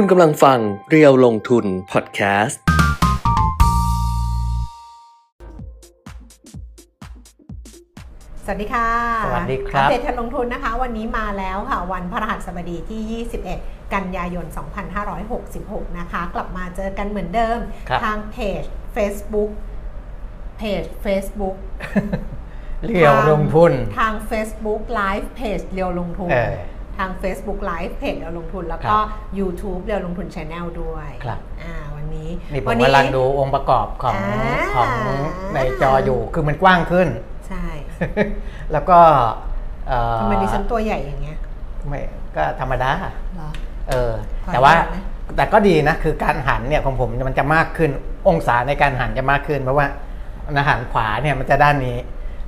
คุณกำลังฟังเรียวลงทุนพอดแคสต์ สวัสดีค่ะสวัสดีครับอัปเดตการลงทุนนะคะ วันนี้มาแล้วค่ะ วันพฤหัสบดีที่ 21 กันยายน 2566 นะคะ กลับมาเจอกันเหมือนเดิมครับทางเพจ Facebook เพจ Facebook เรียวลงทุน ทาง Facebook Live เพจเรียวลงทุนเออ ทาง Facebook Live เพจเรียวลงทุน แล้วก็ครับ YouTube เรียวลงทุน Channel ด้วยครับอ่าวันนี้นี่ผมวักำลังดูองค์ประกอบของอ่าของในจออยู่คือมันกว้างขึ้น ใช่ แล้วก็เอ่อทำไมดิฉันตัวใหญ่อย่างเงี้ยไม่ก็ธรรมดาเหรอเออขอแต่ว่าอนุญาตนะแต่ก็ดีนะ คือการหันเนี่ยของผมมันจะมากขึ้น องศาในการหันจะมากขึ้น เพราะว่าอาหันขวาเนี่ยมันจะด้านนี้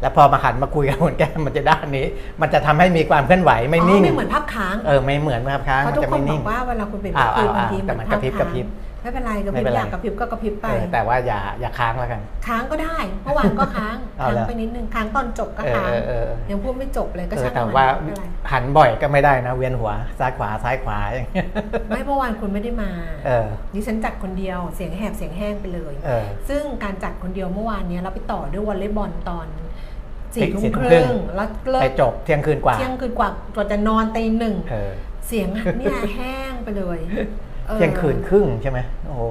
แล้วพอมาหันมาคุยกับคนแก้มมันจะด้านนี้ มันจะทำให้มีความเคลื่อนไหวไม่อ๋อนิ่งไม่เหมือนภาพค้างเออไม่เหมือนครับค้างเพราะมันทุกจะคไม่นบนิ่องกว่าเวลาคุณเป็นอ้าวคืนอ้าวบางทีแต่เหมือนมันกระพริบภาพกระพริบไม่เป็นไรกระพไม่ริบเป็นอไรยากกระพริบก็กระพริบไปเออแต่ว่าอย่าอย่าค้างแล้วกัน ค้างก็ได้เมื่อวานก็ค้างเอาค้างเหรอไปนิดนึงค้างตอนจบก็เออค้างเออเออยังพูดไม่จบเลยก็เออช่างแต่มันว่าไม่เป็นไรหันบ่อยก็ไม่ได้นะ เวียนหัวซ้ายขวาซ้ายขวาอย่างเงี้ยไม่เมื่อวานคุณไม่ได้มาเออดิฉันจัดคนเดียวเสียงแหบเสียงแห้งไปเลยเออซึ่งการจัดคนเดียวเมื่อวานเนี้ยเราไปต่อด้วยวอลเลย์บอลตอน สี่สี่ทุ่มสี่คทุ่มรึ่งครึ่งแล้วเลิไปกจบเที่ยงคืนกว่าเที่ยงคืนกว่ากว่าจะนอนตีหนึ่งเออเสียงเนี่ยแห้งไปเลยออเที่ยงคืนครึ่งใช่ไหมโอ้โห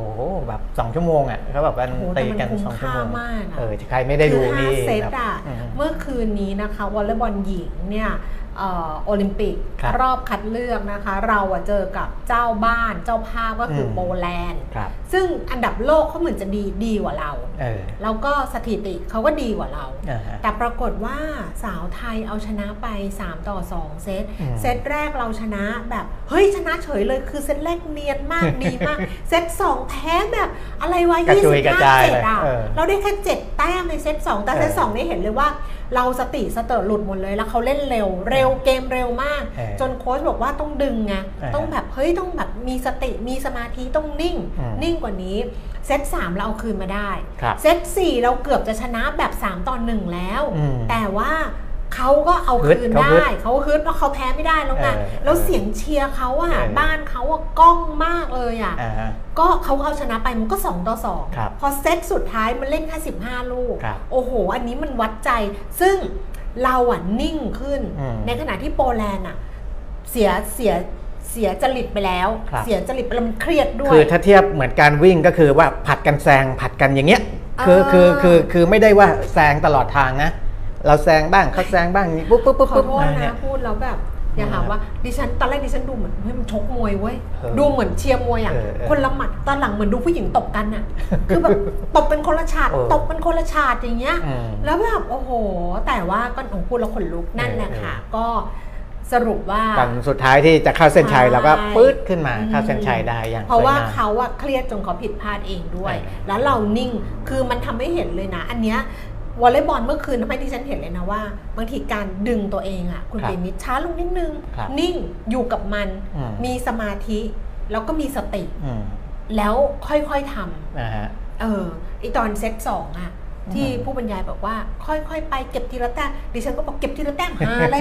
แบบสองชั่วโมงอะเขาแบบกันโอ้โหแต่ตีมันกันคุ้มสองชั่วโมงค่ามากอะเออใครไม่ได้ดูคือนี่ห้าเซตแบบอะอืมเมื่อคืนนี้นะคะวอลเลย์บอลหญิงเนี่ยเอ่อ โอลิมปิกครับรอบคัดเลือกนะคะ เราอะเจอกับเจ้าบ้านเจ้าภาพก็คืออมโปแลนด์ครับซึ่งอันดับโลกเขาเหมือนจะดีดีกว่าเราเออแล้วก็สถิติเขาก็ดีกว่าเราอ่าฮะแต่ปรากฏว่าสาวไทยเอาชนะไป 3 ต่อ 2 เซตอืมเซตแรกเราชนะแบบเฮ้ยชนะเฉยเลยคือเซตแรกเนียนมากดีมาก เซต2แพ้แบบอะไรวะกระจุย25กระจายเจ็ดเลยอะเออเราได้แค่7แต้มในเซต2แต่เซตเออ2นี่เห็นเลยว่า เราสติสเตอร์หลุดหมดเลย แล้วเขาเล่นเร็ว เร็วเกมเร็วมากเออจนโค้ชบอกว่าต้องดึงไงเออต้องแบบเฮ้ยต้องแบบมีสติมีสมาธิต้องนิ่งอืมนิ่งกว่านี้เซต3เราเอาคืนมาได้ครับเซต4เราเกือบจะชนะแบบ 3 ต่อ1แล้วอืมแต่ว่า เขาก็เอาฮึดคืนเขาฮึดได้เขาฮึดเพราะเขาแพ้ไม่ได้แล้วไงเออแล้วเสียงเชียร์เขาอะเออบ้านเขาอะก้องมากเลยอะอ่าฮะก็เขาเอาชนะไปมันก็2ต่อครับ2พอเซตสุดท้ายมันเล่นแค่15 ลูกครับโอ้โห อันนี้มันวัดใจ ซึ่งเราอะนิ่งขึ้นอืมในขณะที่โปแลนด์อะเสียเสียเสียจริตไปแล้วครับเสียจริตไปแล้วมันเครียดด้วย คือถ้าเทียบเหมือนการวิ่งก็คือว่าผัดกันแซงผัดกันอย่างเงี้ยคือเออคือคือคือไม่ได้ว่าแซงตลอดทางนะ เราแซงบ้างเขาแซงบ้างอย่างงี้ปุ๊บปุ๊บปุ๊บขอปุ๊บโทษมาเนี่นะย พูดแล้วแบบอย่าหาว่าดิฉันตอนแรกดิฉันดูเหมือนเฮ้ยมันชกมวยเว้ยเออดูเหมือนเชียร์มวยอะเออเออคนละหมัดตอนหลังเหมือนดูผู้หญิงตบกันอะ คือแบบตบเป็นคนละฉาดเออตบเป็นคนละฉาดอย่างเงี้ย อืมแล้วแบบโอ้โห แต่ว่าก็ของพูดแล้วขนลุกนั่นแหละเออค่ะ ก็สรุปว่า ตอนสุดท้ายที่จะเข้าเส้นชัยใช่เราก็ปื๊ดขึ้นมาอืมเข้าเส้นชัยได้อย่างเพราะว่าสยงม เขาอะเครียดจนเขาผิดพลาดเองด้วยเออแล้วเรานิ่งคือมันทำให้เห็นเลยนะ อันเนี้ย วอลเลย์บอลเมื่อคืนทำให้ที่ฉันเห็นเลยนะว่า บางทีการดึงตัวเองอะคุณครับปีมิตรช้าลงนิดนึงครับนิ่งอยู่กับมันอืมมีสมาธิแล้วก็มีสติอืมแล้วค่อยๆทำนะฮะเออไอตอนเซตสองอะ ที่อืมผู้บรรยายบอกว่า ค่อยๆ ไปเก็บทีละแต้มดิฉันก็บอกเก็บทีละแต้มหาอะไร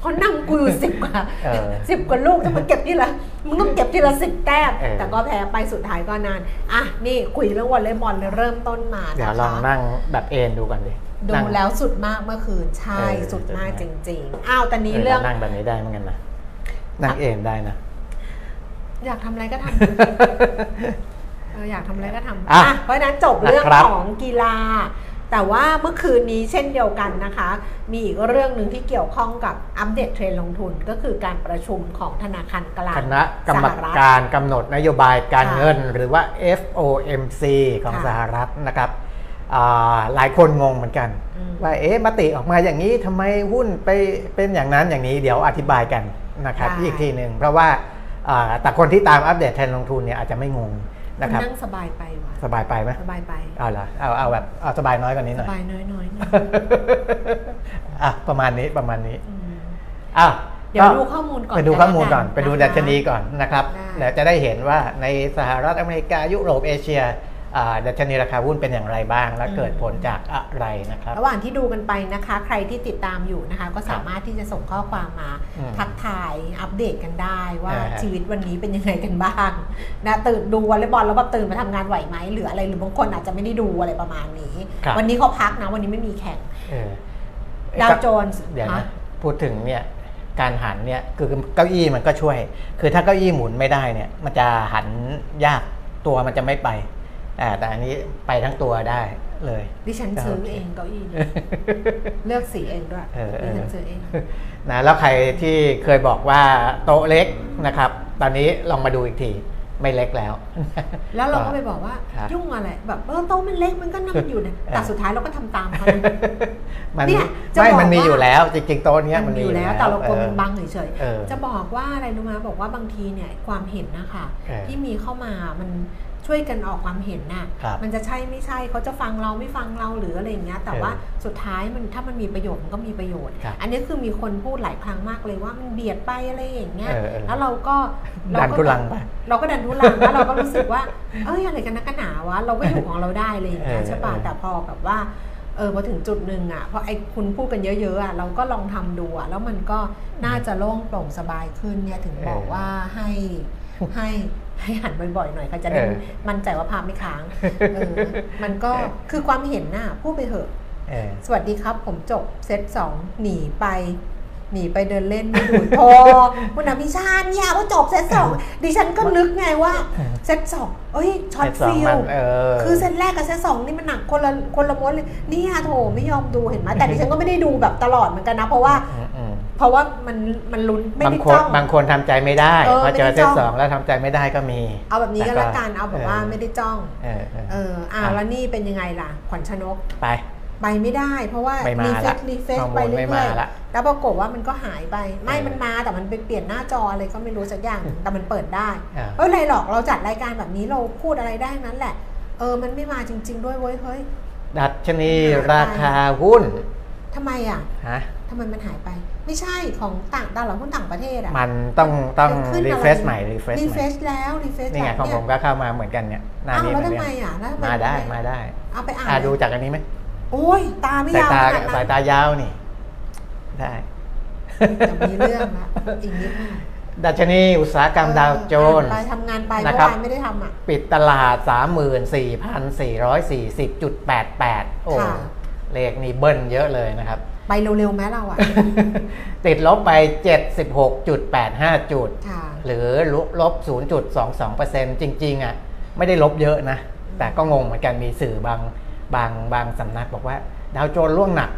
เขานั่งกูอยู่สิบกว่าเออสิบกว่าลูกจะมาเก็บทีละมึงต้องเก็บทีละสิบแต้มเออแต่ก็แพ้ไปสุดท้ายก็นานอะนี่คุยเรื่องวอลเลย์บอลเลยเริ่มต้นมาเดี๋ยวนะคะลองนั่งแบบเอ็นดูก่อนดิดูนั่งแล้วสุดมากเมื่อคืนใช่เออสุดมากสุจดมากริง ๆ อ้าวแต่นี้เออเรื่องนั่งแบบนี้ได้เหมือนกันนะนั่งเอ็นได้นะอยากทำอะไรก็ทำเออ อยากทำอะไรก็ทำอะอะเพราะฉะนั้นจบเรื่องนะครับ ของกีฬา แต่ว่าเมื่อคืนนี้เช่นเดียวกันนะคะ มีอีกเรื่องหนึ่งที่เกี่ยวข้องกับอัปเดตเทรนด์ลงทุนก็คือการประชุมของธนาคารกลางคณะกรรมสหฐ การกำหนดนโยบายการค่ะเงิน หรือว่า FOMC ของค่ะสหรัฐนะครับอ่าหลายคนงงเหมือนกัน อืม ว่าเอ๊ะมติออกมาอย่างนี้ทำไมหุ้นไปเป็นอย่างนั้นอย่างนี้เดี๋ยวอธิบายกันนะครับได้อีกทีหนึ่งเพราะว่าอ่าแต่คนที่ตามอัปเดตเทรนด์ลงทุนเนี่ยอาจจะไม่งงคุณ นะครับนั่งสบายไปว่ะสบายไปไหมสบายไปเอาเหรอเอาเอาแบบเอาสบายน้อยกว่านี้หสน่อยบายน้อยๆหน่อยอะประมาณนี้ประมาณนี้อืมอ้าวเดี๋ยวก็ดูข้อมูลก่อนไปดูข้อมูลก่อนกันไปดูนะคะดัชนีก่อนนะครับได้เดี๋ยวจะได้เห็นว่าในสหรัฐอเมริกายุโรปเอเชียอ่า ดัชนีราคาหุ้นเป็นอย่างไรบ้าง และเกิดผลจากอะไรนะครับ ระหว่างที่ดูกันไปนะคะ ใครที่ติดตามอยู่นะคะ ก็สามารถที่จะส่งข้อความมาอืมทักทายอัปเดตกันได้ว่าอ่าฮะชีวิตวันนี้เป็นยังไงกันบ้างนะตื่นดูวอลเลย์บอลแล้วแบบตื่นมาทำงานไหวไหมหรืออะไรหรือบางคนอาจจะไม่ได้ดูอะไรประมาณนี้ครับวันนี้เขาพักนะ วันนี้ไม่มีแข่งเออดาวโจนส์เดี๋ยวฮะนะพูดถึงเนี่ยการหันเนี่ยคือเก้าอี้มันก็ช่วย คือถ้าเก้าอี้หมุนไม่ได้เนี่ย มันจะหันยากตัวมันจะไม่ไปอ่า แต่อันนี้ไปทั้งตัวได้เลยดิฉันซื้อโอเคเองเก้าอี้เนี่ยเลือกสีเองด้วยเออเอดิอฉันซื้อเองนะแล้วใครที่เคยบอกว่าโต๊ะเล็กนะครับ ตอนนี้ลองมาดูอีกทีไม่เล็กแล้ว แล้วเราก็ไปบอกว่าครับยุ่งอะไรแบบเออโต๊ะมันเล็กมันก็นั่งอยู่เนี่ยแต่สุดท้ายเราก็ทำตามเขานะมันเนี่ยจะไม่บอกมันมีว่าอยู่แล้ว จริงๆโต๊ะเนี้ยมัมันนมีมีอยู่แล้วแต่เรากลัวมันบังเฉยเออๆจะบอกว่าอะไรรู้ไหมบอกว่าบางทีเนี่ยความเห็นนะคะเออที่มีเข้ามามัน ช่วยกันออกความเห็นน่ะครับมันจะใช่ไม่ใช่เขาจะฟังเราไม่ฟังเราหรืออะไรอย่างเงี้ยแต่เออว่าสุดท้ายมันถ้ามันมีประโยชน์มันก็มีประโยชน์ครับอันนี้คือมีคนพูดหลายครั้งมากเลยว่ามันเบียดไปอะไรอย่างเงี้ยเออเออแล้วเราก็ดันทุลังไปเราก็ดันทุลังแล้วเราก็รู้สึกว่าเอ้ยอะไรกันนักกันหนาวะเราก็อยู่ของเราได้เลยอย่างเงี้ยเออใช่ป่ะเออแต่พอแบบว่าเออพอถึงจุดหนึ่งอะพอไอ้คุณพูดกันเยอะๆอะเราก็ลองทำดูอะแล้วมันก็น่าจะโล่งโปร่งสบายขึ้นเนี่ยถึงบอกว่าให้ให้ ให้หันบ่อยๆหน่อยค่ะจะได้เออมั่นใจว่าภาพไม่ค้างเออมันก็คือความเห็นน่ะพูดไปเถอะเออสวัสดีครับ ผมจบเซตสองหนีไป หนีไปเดินเล่นไม่ดูโทรคุณอภิชาติเนี่ยว่าจบเซตสองดิฉันก็นึกไงว่าเซตสองเอ้ยช็อตเซตสอง feel มันเออคือเซตแรกกับเซตสองนี่มันหนักคนละคนละม้วนเลยเนี่ยโถไม่ยอมดูเห็นไหมแต่ดิฉันก็ไม่ได้ดูแบบตลอดเหมือนกันนะ เพราะว่าอืมอืม เพราะว่ามันมันลุ้นไม่บางได้คนจ้อง บางคนทำใจไม่ได้เออพอเจอไม่ได้เซจ้ตอง สองแล้วทำใจไม่ได้ก็มี เอาแบบนี้ก็แต่ก็แล้วกันเอาแบบว่าเออไม่ได้จ้อง เออเออ เอออ่าอะแล้วนี่เป็นยังไงล่ะ ขวัญชนกไป ไปไม่ได้ เพราะว่าไม่มารีเฟละซรีเฟซฮอร์โมนไปเรื่ไม่อมายละๆแล้วปรากฏว่ามันก็หายไป ไม่เออ มันมาแต่มันไปเปลี่ยนหน้าจออะไรก็ไม่รู้สักอย่างแต่มันเปิดได้ อ่าเอ้ยอะไรหรอกเราจัดรายการแบบนี้เราพูดอะไรได้ทั้งนั้นแหละ เออมันไม่มาจริง ๆ ด้วยเว้ยเฮ้ย ดัชนีราคาหุ้นทำไมอะ ฮะทำไมมันหายไป ไม่ใช่ของต่างตลาดหุ้นต่างประเทศอะมันต้องต้องมันขึ้นรีอะไรเฟรชใหม่รีเฟรชรีใหเฟม่ซแล้วรีเฟซนี่ไงของผมก็เข้ามาเหมือนกันเนี่ยหน้าอ้าวนี้แล้วเหมือนทำกัไมนอะแล้วทำไมาได้มาได้เอาไปอ่านอ่าดูเลยจากอันนี้ไหมโอ้ยตาไม่สายยาวตาขนาดสายนั้นตายาวนี่ ได้จะมีเรื่องละอีกนิดนึงดัชนีอุตสาหกรรมดาวโจนส์ไปทำงานไปนะเมื่อครับวานไม่ได้ทำอะ ปิดตลาด 34,440.88 โอ้ค่ะเลขนี้เบิ้ลเยอะเลยนะครับ ไปเร็วๆไหมเราอะติดลบไป 76.85 จุด ค่ะ หรือลบ 0.22%จริงๆอะไม่ได้ลบเยอะนะ แต่ก็งงเหมือนกันมีสื่อบางบางบางสำนักบอกว่า ดาวโจนส์ร่วงหนัก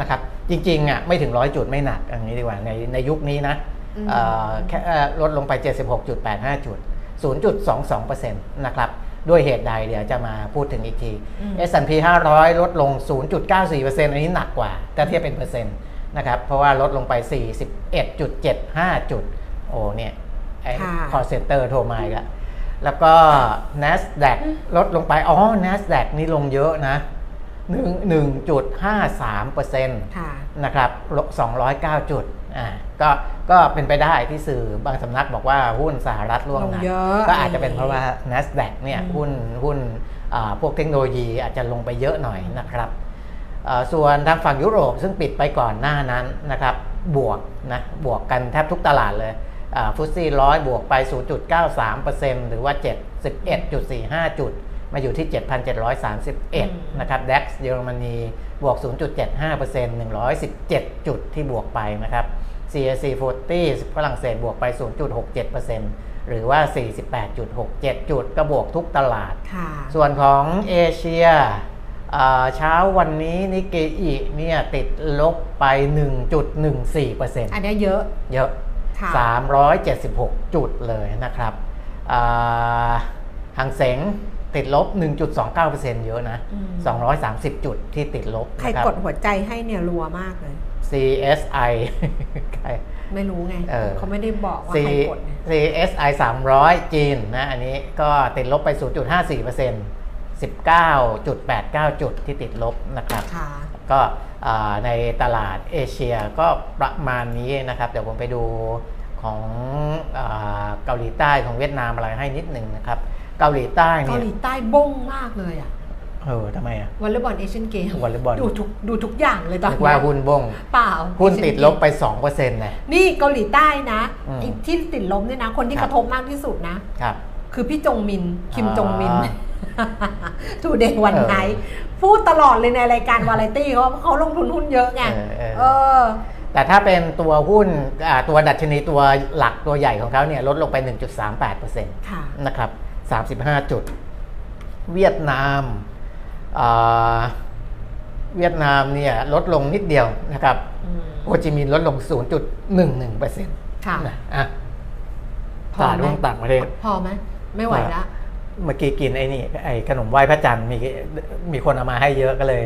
นะครับ จริงๆอะไม่ถึงร้อยจุดไม่หนักอย่างนี้ดีกว่าในในยุคนี้นะอืม เอ่อแค่เอ่อลดลงไป 76.85 จุด 0.22%นะครับ ด้วยเหตุใดเดี๋ยวจะมาพูดถึงอีกทีอืม S&P 500 ลดลง 0.94%อันนี้หนักกว่าถ้าเทียบเป็นเปอร์เซ็นต์นะครับ เพราะว่าลดลงไป 41.75 จุด โอ้เนี่ยไอ้ค่ะ call center โทรมาอีกแล้วแล้วก็ NASDAQ ลดลงไป อ๋อ NASDAQ นี่ลงเยอะนะ 1.53%ค่ะนะครับลบ209 จุด อ่าก็ก็เป็นไปได้ที่สื่อบางสำนักบอกว่าหุ้นสหรัฐร่วงหนัลกงเยอะก็อาจจะเป็นเพราะว่า NASDAQ เนี่ยอืมหุ้นหุ้นอ่าพวกเทคโนโลยีอาจจะลงไปเยอะหน่อยนะครับอ่าส่วนทางฝั่งยุโรปซึ่งปิดไปก่อนหน้านั้นนะครับบวกนะบวกกันแทบทุกตลาดเลยฟุตซี่ร้อยบวกไป 0.93%หรือว่า 71.45 จุด มาอยู่ที่ 7,731 นะครับ DAX เยอรมนีบวก 0.75% 117 จุดที่บวกไปนะครับ CAC 40ฝรั่งเศสบวกไป 0.67%หรือว่า 48.67 จุดก็บวกทุกตลาดค่ะส่วนของเอเชียอ่าเช้าวันนี้นิเกอิเนี่ยติดลบไป 1.14%อันเนี้ยเยอะ เยอะค่ะ376 จุดเลยนะครับอ่าหางเสงติดลบ 1.29%เยอะนะอืม230 จุดที่ติดลบ ใครนะครับกดหัวใจให้เนี่ยรัวมากเลย CSI ใครไม่รู้ไงเออเขาไม่ได้บอกว่า C ใครกดไง CSI 300 จีนนะอันนี้ก็ติดลบไป 0.54% 19.89 จุดที่ติดลบนะครับค่ะก็อ่าในตลาดเอเชียก็ประมาณนี้นะครับ เดี๋ยวผมไปดูของอาเกาหลีใต้ของเวียดนามอะไรให้นิดหนึ่งนะครับ เกาหลีใต้เกาเนี่ยหลีใต้บ้งมากเลยอะ เออทำไมอะวอลเลย์บอลเอเชียนเกมวอลเลย์บอลดูทุกดูทุกอย่างเลยตอนนึกเนี้ว่ายหุ้นบงเปล่าหุ้นติดลบไป Asian 2%เปอร์เซ็นต์นะ Games นี่เกาหลีใต้นะอืมไอ้ที่ติดลบเนี่ยนะ คนที่คกรับระทบมากที่สุดนะครับ คือพี่จงมินคิมอ่าจงมินทูเดย์วันเออไนพูดตลอดเลยในรายการวาไรตี้เขาเขาลงทุนหุ้นเยอะไงเออเออเออแต่ถ้าเป็นตัวหุ้นอ่าตัวดัชนีตัวหลักตัวใหญ่ของเขาเนี่ยลดลงไป 1.38%ค่ะนะครับ35 จุด เวียดนามอ่า เวียดนามเนี่ยลดลงนิดเดียวนะครับอืมโฮจิมินห์ลดลง 0.11%ค่ะนะอะพตอลาดไหมหุ้นต่างประเทศ พอไหมไม่ไหวละเมื่อกี้กินไอ้นี่ไอ้ขนมไหว้พระจันทร์มีมีคนเอามาให้เยอะก็เลย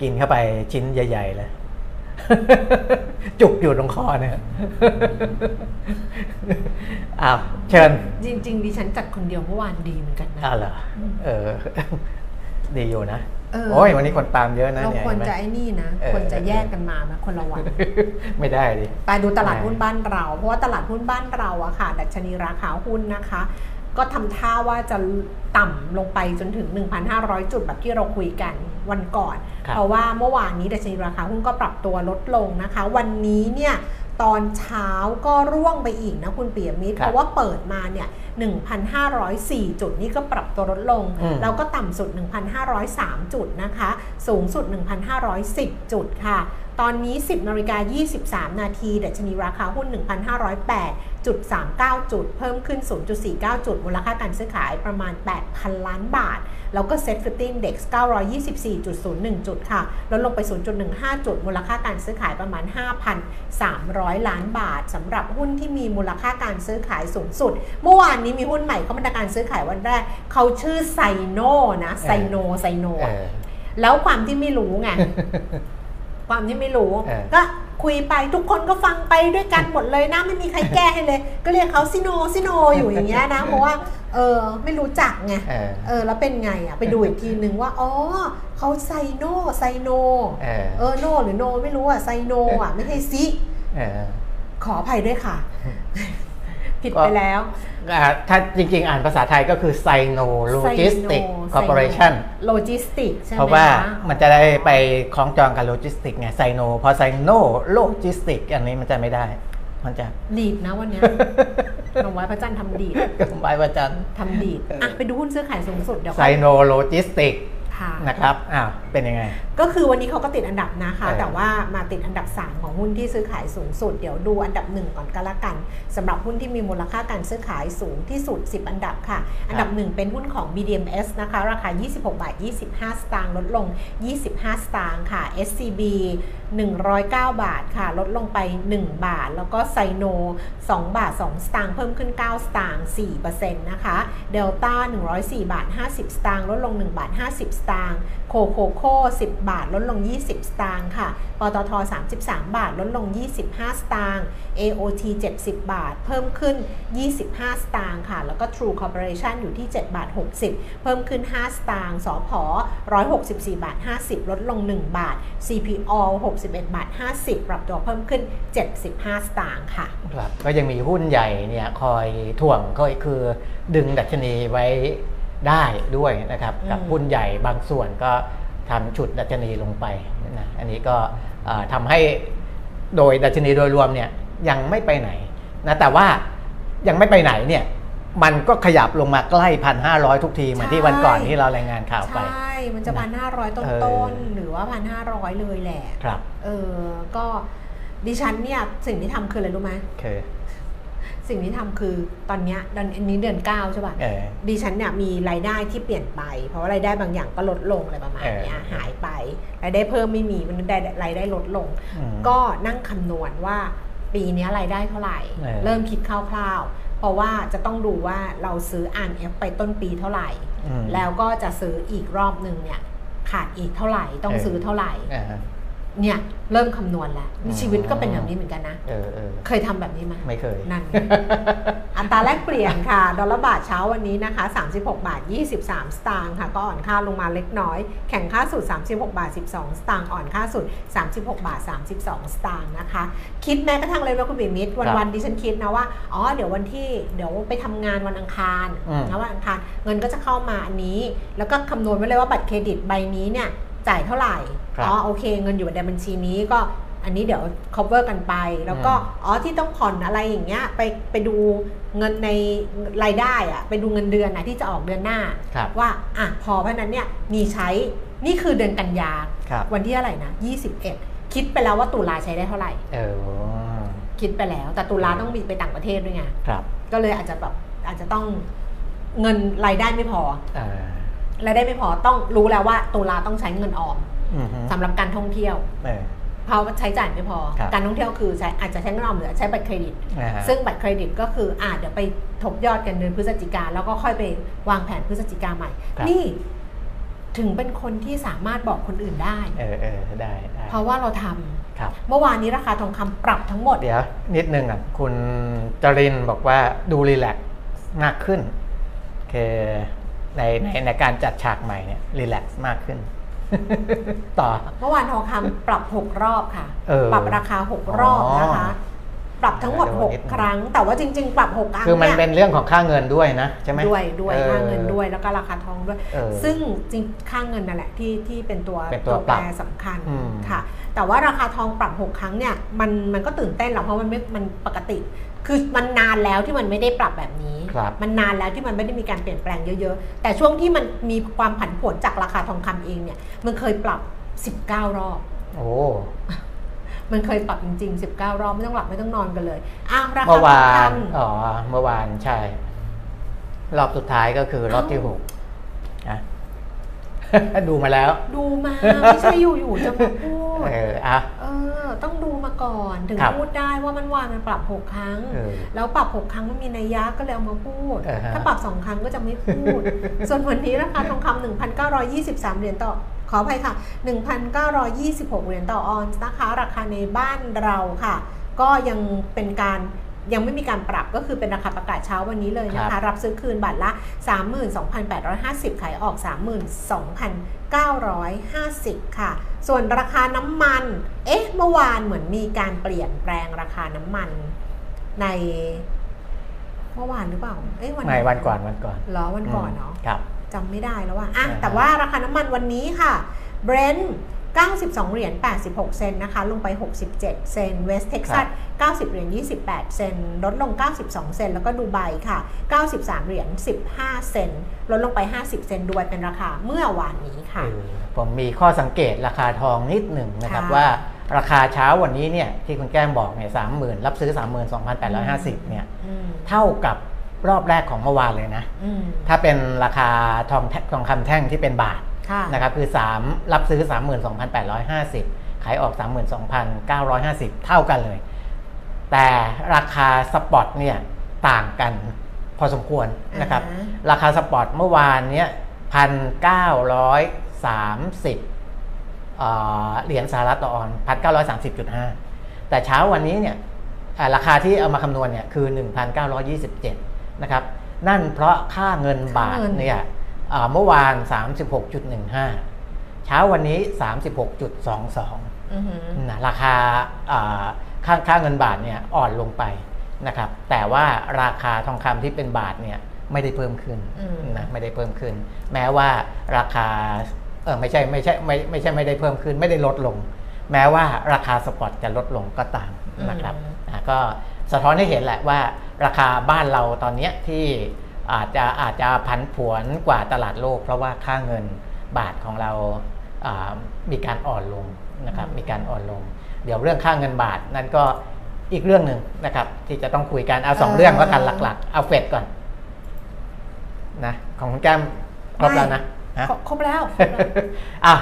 กินเข้าไปชิ้นใหญ่ ๆ เลย จุกอยู่ตรงคอเนี่ยอ้าวเชิญ จริง ๆ ดิฉันจัดคนเดียวเมื่อวานดีเหมือนกันนะอ้าวเหรอเออ ดีอยู่นะเออ โอ้ยวันนี้คนตามเยอะนะเราเนี่ยควรเห็นไหม จะไอ้นี่นะเออ ควรจะแยกกันมาไหมคนละวัน ไม่ได้ดิ ไปดูตลาดหุ้นบ้านเรา เพราะว่าตลาดหุ้นบ้านเราอะค่ะ ดัชนีราคาหุ้นนะคะ ก็ทำท่าว่าจะต่ำลงไปจนถึง 1,500 จุดแบบที่เราคุยกันวันก่อน ครับ เพราะว่าเมื่อวานนี้ดัชนีราคาหุ้นก็ปรับตัวลดลงนะคะ วันนี้เนี่ย ตอนเช้าก็ร่วงไปอีกนะคุณเปียมิตรครับเพราะว่าเปิดมาเนี่ย 1,504 จุดนี่ก็ปรับตัวลดลงอืมแล้วก็ต่ำสุด 1,503 จุดนะคะ สูงสุด 1,510 จุดค่ะ ตอนนี้ 10นาฬิกา23 นาทีดัชนีราคาหุ้น 1,508.39 จุด เพิ่มขึ้น 0.49 จุด มูลค่าการซื้อขายประมาณ 8,000 ล้านบาท แล้วก็ Set 50 Index 924.01 จุดค่ะ ลดลงไป 0.15 จุด มูลค่าการซื้อขายประมาณ 5,300 ล้านบาทสำหรับหุ้นที่มีมูลค่าการซื้อขายสูงสุด เมื่อวานนี้มีหุ้นใหม่เข้ามาในการซื้อขายวันแรก เขาชื่อไซโนนะไซโนไซโนเออแล้วความที่ไม่รู้ไง ความที่ไม่รู้เออก็ คุยไปทุกคนก็ฟังไปด้วยกันหมดเลยนะไม่มีใครแก้ให้เลย ก็เรียกเขาซิโนซิโนอยู่อย่างเงี้ยนะเพราะว่าเออไม่รู้จักไงเออเออแล้วเป็นไงอะไปดูอีกทีนึงว่าอ๋อเขาไซโนไซโนเออเออโนหรือโนไม่รู้อะไซโนอะไม่ใช่ซิเออขออภัยด้วยค่ะ ผิดไปแล้วอ่าถ้าจริงๆ อ่านภาษาไทยก็คือ Sino Logistic Corporation โลจิสติกใช่ไหมเพราะว่าคมันจะได้ไปคล้องจองกับโลจิสติกไงไซโนพอไซโนโลจิสติกอันนี้มันจะไม่ได้ มันจะดีดนะวันเนี้ยหนมไว้พระจันทร์ทำดีดกำไรประจันทำดีดอะไปดูหุ้นซื้อขายสูงสุดเดี๋ยวไซโนโลจิสติก ค่ะนะครับอ้าวเป็นยังไง ก็คือวันนี้เขาก็ติดอันดับนะคะเออแต่ว่ามาติดอันดับ 3 ของหุ้นที่ซื้อขายสูงสุด เดี๋ยวดูอันดับ 1 ก่อนก็แล้วกันสำหรับหุ้นที่มีมูลค่าการซื้อขายสูงที่สุด 10 อันดับค่ะ อันดับ 1 เป็นหุ้นของ BDMS นะคะ ราคา 26 บาท 25 สตางค์ลดลง 25 สตางค์ค่ะ SCB 109 บาทค่ะ ลดลงไป 1 บาท แล้วก็ไซโน 2 บาท 2 สตางค์เพิ่มขึ้น 9 สตางค์4%นะคะเดลต้า104 บาท 50 สตางค์ลดลง 1 บาท 50 สตางค์โคโคโค่10 บาท ลดลง 20 สตางค์ค่ะ ปตท 33 บาท ลดลง 25 สตางค์ AOT 70 บาท เพิ่มขึ้น 25 สตางค์ค่ะ แล้วก็ True Corporation อยู่ที่ 7 บาท 60 เพิ่มขึ้น 5 สตางค์สอพ164 บาท 50 ลดลง 1 บาท CPO 61 บาท 50 ปรับตัวเพิ่มขึ้น 75 สตางค์ค่ะ ครับ ก็ยังมีหุ้นใหญ่เนี่ยคอยถ่วงก็คือดึงดัชนีไว้ ได้ด้วยนะครับอืมกับหุ้นใหญ่บางส่วนก็ทำฉุดดัชนีลงไปนะอันนี้ก็เอ่อทำให้โดยดัชนีโดยรวมเนี่ยยังไม่ไปไหนนะแต่ว่ายังไม่ไปไหนเนี่ยมันก็ขยับลงมาใกล้พันห้าร้อยทุกที เหมือนที่วันก่อนที่เรารายงานข่าวไป ใช่ มันจะพันห้าร้อยต้เอนต้นอหรือว่าพันห้าร้อยเลยแหละ ครับ เออ ก็ดิฉันเนี่ยสิ่งที่ทำคืออะไรรู้ไหมคือ สิ่งที่ทำคือตอนเนี้ยเดือนอันนี้เดือนเก้าใช่ป่ะเออดิฉันเนี่ยมีรายได้ที่เปลี่ยนไป เพราะว่ารายได้บางอย่างก็ลดลงอะไรประมาณเนี้ยเออหายไปรายได้เพิ่มไม่มีมันได้รายได้ลดลงอืมก็นั่งคำนวณว่าปีเนี้ยรายได้เท่าไหร่เออเริ่มคิดคร่าวๆ เพราะว่าจะต้องดูว่าเราซื้อ RMF ไปต้นปีเท่าไหร่อืมแล้วก็จะซื้ออีกรอบหนึ่งเนี่ยขาดอีกเท่าไหร่ต้องเออซื้อเท่าไหร่อ่า เนี่ยเริ่มคำนวณแล้วอืมชีวิตก็เป็นแบบนี้เหมือนกันนะเออเออเคยทำแบบนี้ไหมไม่เคยนั่นอัตราแลกเปลี่ยนค่ะ ดอลลาร์บาทเช้าวันนี้นะคะ 36 บาท 23 สตางค์ค่ะ ก็อ่อนค่าลงมาเล็กน้อย แข่งค่าสุด 36 บาท 12 สตางค์อ่อนค่าสุด 36 บาท 32 สตางค์นะคะ คิดแม้กระทั่งเลยว่าคุณบิมิตรครับวันๆดิฉันคิดนะว่าอ๋อเดี๋ยววันที่เดี๋ยวไปทำงานวันอังคารอืมนะวันอังคารเงินก็จะเข้ามาอันนี้ แล้วก็คำนวณไว้เลยว่าบัตรเครดิตใบนี้เนี่ย จ่ายเท่าไหร่ครับอ๋อโอเค เงินอยู่ในบัญชีนี้ก็อันนี้เดี๋ยว cover กันไป แล้วก็อืมอ๋อที่ต้องผ่อนอะไรอย่างเงี้ยไปไปดูเงินในรายได้อะไปดูเงินเดือนอะที่จะออกเดือนหน้าครับว่าอะพอเพราะฉะนั้นเนี่ยมีใช้นี่คือเดือนกันยาครับวันที่เท่าไหร่นะ21 คิดไปแล้วว่าตุลาใช้ได้เท่าไหร่เออคิดไปแล้ว แต่ตุลาต้องมีไปต่างประเทศด้วยไงครับก็เลยอาจจะแบบอาจจะต้องเงินรายได้ไม่พอเอ อรายได้ไม่พอต้องรู้แล้วว่าตุลาต้องใช้เงินออมอือฮึสำหรับการท่องเที่ยวเออเพราะว่าใช้จ่ายไม่พอครับการท่องเที่ยวคือใช้อาจจะใช้เงินออมหรือใช้บัตรเครดิตนะฮะซึ่งบัตรเครดิตก็คืออ่าเดี๋ยวไปทบยอดกันเดือนพฤศจิกาแล้วก็ค่อยไปวางแผนพฤศจิกาใหม่ครับนี่ถึงเป็นคนที่สามารถบอกคนอื่นได้ เออเออได้ได้เพราะว่าเราทำครับเมื่อวานนี้ราคาทองคำปรับทั้งหมด เดี๋ยว นิดนึงอะ คุณจรินบอกว่าดูรีแลกซ์มากขึ้นคือ ในในในการจัดฉากใหม่เนี่ยรีแลกซ์มากขึ้น ต่อ เมื่อวานทองคำปรับ 6 รอบค่ะ เออ ปรับราคา 6 รอบนะคะ ปรับทั้งหมด เดี๋ยวนิดนึง 6 ครั้ง แต่ว่าจริง ๆ ปรับ 6 ครั้งคือมันเนี่ยเป็นเรื่องของค่าเงินด้วยนะใช่ไหม ด้วยด้วยออค่าเงินด้วยแล้วก็ราคาทองด้วย เออซึ่งจริงค่าเงินนั่นแหละที่ที่เป็นตัวเป็นตัวแปรปรับสำคัญอืม ค่ะ แต่ว่าราคาทองปรับ 6 ครั้งเนี่ยมันมันก็ตื่นเต้นหรอกเพราะมันไม่มันปกติ คือมันนานแล้วที่มันไม่ได้ปรับแบบนี้ครับมันนานแล้วที่มันไม่ได้มีการเปลี่ยนแปลงเยอะๆ แต่ช่วงที่มันมีความผันผวนจากราคาทองคำเองเนี่ย มันเคยปรับ 19 รอบ โอ้ มันเคยปรับจริง ๆ 19 รอบไม่ต้องหลับไม่ต้องนอนกันเลยอ้าวราเมื่คาอทวาองนคอ๋อ เมื่อวานใช่ รอบสุดท้ายก็คือรอบที่หกนะ ดูมาแล้วำดูมา ไม่ใช่อยู่ๆจะมาพูดเอออะเออ ต้องดูมาก่อนถึงครับพูดได้ว่ามันวานมันปรับ6ครั้งเออแล้วปรับ6ครั้งมันมีนัยยะก็เลยเอามาพูดอ่าฮะถ้าปรับ2ครั้งก็จะไม่พูด ส่วนวันนี้ราคาทองคำ1,923เหรียญต่อขออภัยค่ะ 1,926 เหรียญต่อออนซ์นะคะ ราคาในบ้านเราค่ะ ก็ยังเป็นการ ยังไม่มีการปรับก็คือเป็นราคาประกาศเช้าวันนี้เลยนะครัคะบรับซื้อคืนบัตรละ 32,850 ขายออก 32,950 ค่ะ ส่วนราคาน้ำมัน เอ๊ะ เมื่อวานเหมือนมีการเปลี่ยนแปลงราคาน้ำมันในเมื่อวานหรือเปล่า เอ๊ะวันไม่วันก่อนวันก่อนเหรอวันก่อนเนาะครับจำไม่ได้แล้วว่าอะอ่าฮะแต่ว่าราคาน้ำมันวันนี้ค่ะเบรนท์ 92 เหรียญ 86 เซนต์นะคะ ลงไป 67 เซนต์เวสเท็กซัส 90 เหรียญ 28 เซนต์ลดลง 92 เซนต์แล้วก็ดูไบค่ะ 93 เหรียญ 15 เซนต์ลดลงไป 50 เซนต์ดูไบเป็นราคาเมื่อวานนี้ค่ะเออผมมีข้อสังเกตราคาทองนิดหนึ่งนะครับค่ะว่าราคาเช้าวันนี้เนี่ยที่คุณแก้มบอกเนี่ยสามหมื่นรับซื้อ 32,850 เนี่ยอืมเท่ากับรอบแรกของเมื่อวานเลยนะอืมถ้าเป็นราคาทองแท่งทองคำแท่งที่เป็นบาทค่ะ นะครับคือ 3 รับซื้อ 32,850 ขายออก 32,950 เท่ากันเลย แต่ราคาสปอตเนี่ยต่างกันพอสมควรนะครับอ่าฮะราคาสปอตเมื่อวานเนี้ยพันเก้าร้อยสามสิบเหรียญสหรัฐต่อออนพันเก้าร้อยสามสิบจุดห้าแต่เช้าวันนี้เนี่ยอ่าราคาที่เอามาคำนวณเนี่ยคือ 1,927 นะครับ นั่นเพราะค่าเงินบาทค่าเงินเนี่ยอ่า เมื่อวาน 36.15 เช้าวันนี้ 36.22อือหือนะราคาอ่าค่าค่าเงินบาทเนี่ยอ่อนลงไปนะครับ แต่ว่าราคาทองคำที่เป็นบาทเนี่ยไม่ได้เพิ่มขึ้นอืมนะไม่ได้เพิ่มขึ้น แม้ว่าราคาเออไม่ใช่ไม่ใช่ไม่ไม่ใช่ไม่ได้เพิ่มขึ้น ไม่ได้ลดลง แม้ว่าราคาสปอตจะลดลงก็ตามนะครับอะก็สะท้อนให้เห็นแหละว่าราคาบ้านเราตอนเนี้ยที่ อาจจะอาจจะผันผวนกว่าตลาดโลก เพราะว่าค่าเงินบาทของเราอ่ามีการอ่อนลงนะครับมีการอ่อนลง เดี๋ยวเรื่องค่าเงินบาทนั่นก็อีกเรื่องหนึ่งนะครับ ที่จะต้องคุยกันเอาสองเอ่อเรื่องแล้วกันหลัก ๆ เอาเฟดก่อนนะของคุณแก้มครบแล้วนะฮะครบครบแล้วครบแล้วอะ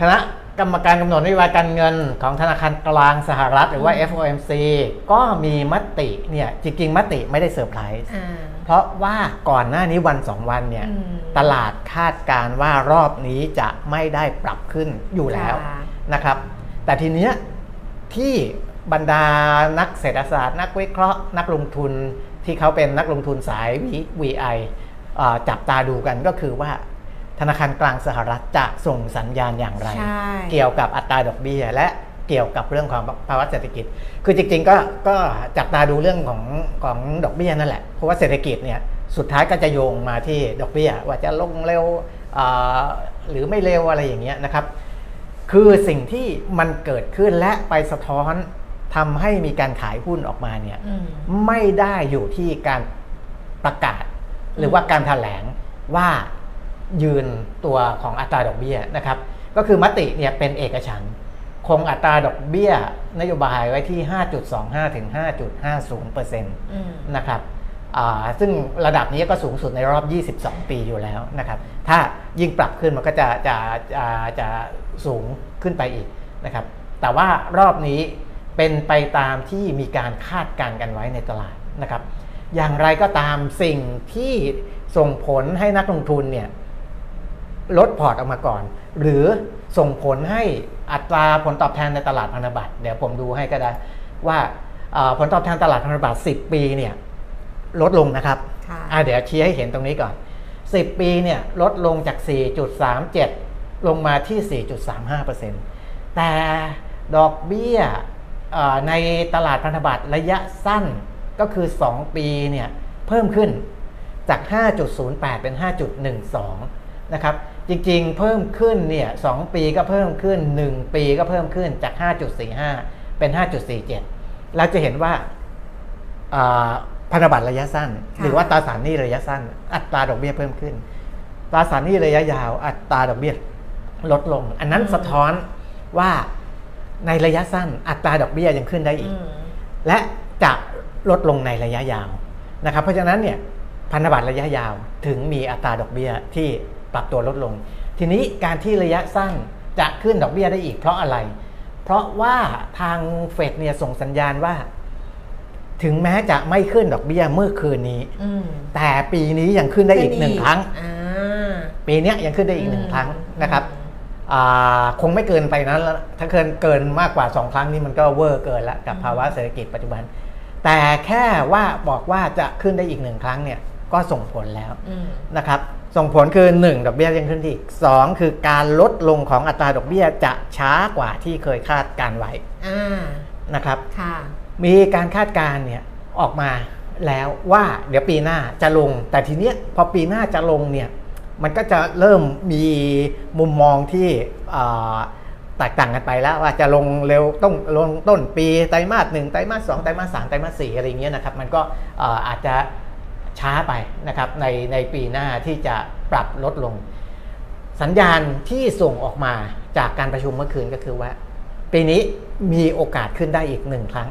คณะกรรมการกำหนดนโยบายการเงินของธนาคารกลางสหรัฐหรือว่า FOMC ก็มีมติเนี่ยจริงๆมติไม่ได้เซอร์ไพรส์อ่า เพราะว่าก่อนหน้านี้วันสองวันเนี่ยอืมตลาดคาดการณ์ว่ารอบนี้จะไม่ได้ปรับขึ้นอยู่แล้วค่ะนะครับ แต่ทีเนี้ยที่บรรดานักเศรษฐศาสตร์ นักวิเคราะห์ นักลงทุนที่เขาเป็นนักลงทุนสาย VI อ่าจับตาดูกันก็คือว่าธนาคารกลางสหรัฐจะส่งสัญญาณอย่างไรใช่เกี่ยวกับอัตราดอกเบี้ยและ เกี่ยวกับเรื่องของภาวะเศรษฐกิจ คือจริงๆก็ก็จับตาดูเรื่องของของดอกเบี้ยนั่นแหละ เพราะว่าเศรษฐกิจเนี่ยสุดท้ายก็จะโยงมาที่ดอกเบี้ยว่าจะลงเร็วอ่าหรือไม่เร็วอะไรอย่างเงี้ยนะครับ คือสิ่งที่มันเกิดขึ้นและไปสะท้อนทำให้มีการขายหุ้นออกมาเนี่ยอืมไม่ได้อยู่ที่การประกาศ หรือว่าการถแถลงว่ายืนตัวของอัตราดอกเบี้ยนะครับ ก็คือมติเนี่ยเป็นเอกฉันท์ คงอัตราดอกเบี้ยนโยบายไว้ที่ 5.25 ถึง 5.50เปอร์เซ็นต์อืมนะครับอ่าซึ่งระดับนี้ก็สูงสุดในรอบ 22 ปีอยู่แล้วนะครับ ถ้ายิ่งปรับขึ้นมันก็จะจะจะจะสูงขึ้นไปอีกนะครับ แต่ว่ารอบนี้เป็นไปตามที่มีการคาดการณ์กันไว้ในตลาดนะครับ อย่างไรก็ตามสิ่งที่ส่งผลให้นักลงทุนเนี่ย ลดพอร์ตออกมาก่อน หรือส่งผลให้อัตราผลตอบแทนในตลาดพันธบัตรเดี๋ยวผมดูให้ก็ได้ว่าเอ่อผลตอบแทนตลาดพันธบัตร10 ปีเนี่ยลดลงนะครับค่ะอะเดี๋ยวชี้ให้เห็นตรงนี้ก่อน 10 ปีเนี่ยลดลงจาก 4.37 ลงมาที่ 4.35%แต่ดอกเบี้ยเอ่อในตลาดพันธบัตรระยะสั้นก็คือ 2 ปีเนี่ยเพิ่มขึ้นจาก 5.08 เป็น 5.12 นะครับ จริงๆ เพิ่มขึ้นเนี่ย2ปีก็เพิ่มขึ้น 1 ปีก็เพิ่มขึ้นจาก 5.45 เป็น 5.47 เราจะเห็นว่าอ่าพันธบัตรระยะสั้นค่ะหรือว่าตราสารหนี้ระยะสั้น อัตราดอกเบี้ยเพิ่มขึ้น ตราสารหนี้ระยะยาว อัตราดอกเบี้ยลดลง อันนั้นสะท้อนว่าในระยะสั้น อัตราดอกเบี้ยยังขึ้นได้อีกอืมและจะลดลงในระยะยาวนะครับ เพราะฉะนั้นเนี่ยพันธบัตรระยะยาวถึงมีอัตราดอกเบี้ยที่ ปรับตัวลดลง ทีนี้การที่ระยะสั้นจะขึ้นดอกเบี้ยได้อีกเพราะอะไร เพราะว่าทางเฟดเนี่ยส่งสัญญาณว่า ถึงแม้จะไม่ขึ้นดอกเบี้ยเมื่อคืนนี้อืมแต่ปีนี้ยังขึ้นได้อีกหนึ่งครั้งอ่าปีเนี้ยยังขึ้นได้อีกหนึ่งอืมครั้งนะครับอ่าคงไม่เกินไปนั้นแล้วถ้าเกินเกินมากกว่า2ครั้งนี่มันก็เวอร์เกินแล้วกับภาวะเศรษฐกิจปัจจุบัน แต่แค่ว่าบอกว่าจะขึ้นได้อีกหนึ่งครั้งเนี่ยก็ส่งผลแล้วอืมนะครับ ส่งผลคือ 1 ดอกเบี้ยยังขึ้นได้อีก2คือการลดลงของอัตราดอกเบี้ยจะช้ากว่าที่เคยคาดการไว้อ่านะครับค่ะมีการคาดการณ์เนี่ยออกมาแล้วว่าเดี๋ยวปีหน้าจะลง แต่ทีเนี้ยพอปีหน้าจะลงเนี่ยมันก็จะเริ่มมีมุมมองที่อ่าแตกต่างกันไปแล้วว่าจะลงเร็วต้องลงต้นปีไตรมาสหนึ่งไตรมาสสองไตรมาสสามไตรมาสสี่อะไรอย่างเงี้ยนะครับมันก็อ่าอาจจะ ช้าไปนะครับในในปีหน้าที่จะปรับลดลง สัญญาณที่ส่งออกมาจากการประชุมเมื่อคืนก็คือว่า ปีนี้มีโอกาสขึ้นได้อีกหนึ่งครั้ง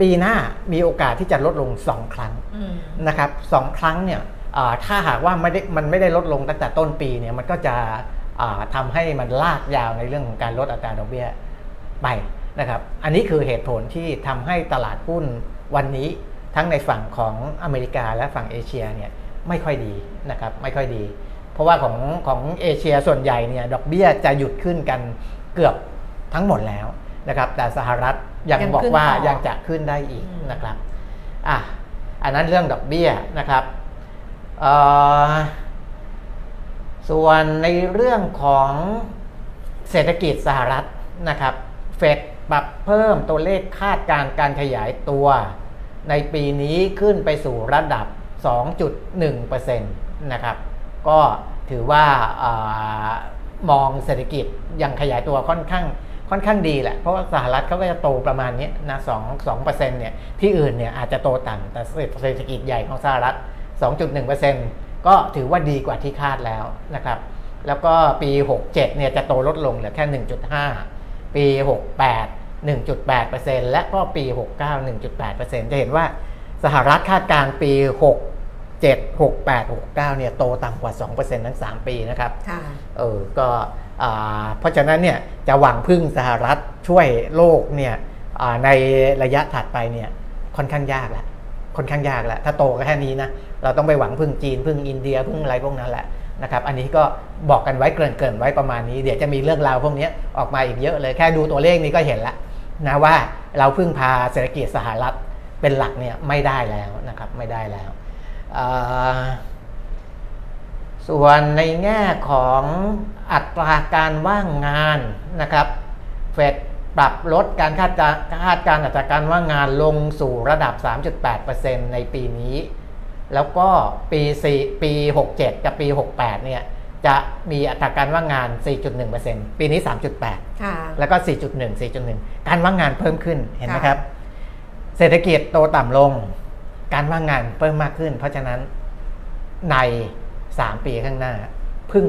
ปีหน้ามีโอกาสที่จะลดลงสองครั้งอืมนะครับสองครั้งเนี่ยอ่าถ้าหากว่าไม่ได้มันไม่ได้ลดลงตั้งแต่ต้นปีเนี่ยมันก็จะอ่าทำให้มันลากยาวในเรื่องของการลดอัตราดอกเบี้ยไปนะครับ อันนี้คือเหตุผลที่ทำให้ตลาดหุ้นวันนี้ ทั้งในฝั่งของอเมริกาและฝั่งเอเชียเนี่ยไม่ค่อยดีนะครับไม่ค่อยดี เพราะว่าของของเอเชียส่วนใหญ่เนี่ยดอกเบี้ยจะหยุดขึ้นกันเกือบทั้งหมดแล้วนะครับแต่สหรัฐยังยังบอกขึ้นว่าต่อยังจะขึ้นได้อีกอืมนะครับอะอันนั้นเรื่องดอกเบี้ยนะครับเอ่อส่วนในเรื่องของเศรษฐกิจสหรัฐนะครับเฟดปรับเพิ่มตัวเลขคาดการณ์การขยายตัว ในปีนี้ขึ้นไปสู่ระดับ 2.1%นะครับ ก็ถือว่าอามองเศรษฐกิจยังขยายตัวค่อนข้างค่อนข้างดีแหละ เพราะว่าสหรัฐเขาก็จะโตประมาณนี้นะ2 2%เนี่ย ที่อื่นเนี่ยอาจจะโตต่ำ แต่เศรษฐกิจใหญ่ของสหรัฐ 2.1%ก็ถือว่าดีกว่าที่คาดแล้วนะครับ แล้วก็ปี 67 เนี่ยจะโตลดลงเหลือแค่ 1.5 ปี 68 1.8%และก็ปี 69 1.8%จะเห็นว่าสหรัฐคาดการณ์ปี 67 68 69เนี่ยโตต่ำกว่า 2%ทั้ง 3 ปีนะครับค่ะเออก็อ่าเพราะฉะนั้นเนี่ยจะหวังพึ่งสหรัฐช่วยโลกเนี่ยอ่าในระยะถัดไปเนี่ยค่อนข้างยากแหละค่อนข้างยากแหละถ้าโตก็แค่นี้นะเราต้องไปหวังพึ่งจีนพึ่งอินเดียพึ่งอะไรพวกนั้นแหละนะครับอันนี้ก็บอกกันไว้เกริ่นๆไว้ประมาณนี้ เดี๋ยวจะมีเรื่องราวพวกนี้ออกมาอีกเยอะเลยแค่ดูตัวเลขนี้ก็เห็นแล้ว นะว่าเราพึ่งพาเศรษฐกิจสหรัฐเป็นหลักเนี่ยไม่ได้แล้วนะครับไม่ได้แล้ว ส่วนในแง่ของอัตราการว่างงานนะครับเฟดปรับลดการคาดการคาดการณ์อัตราการว่างงานลงสู่ระดับ 3.8%ในปีนี้ แล้วก็ปี4ปี 67 กับปี 68 เนี่ย จะมีอัตราการว่างงาน 4.1%ปีนี้ 3.8ค่ะแล้วก็ 4.1 4.1 การว่างงานเพิ่มขึ้นเห็นไหมค่ะครับ เศรษฐกิจโตต่ำลง การว่างงานเพิ่มมากขึ้น เพราะฉะนั้นใน 3 ปีข้างหน้า พึ่ง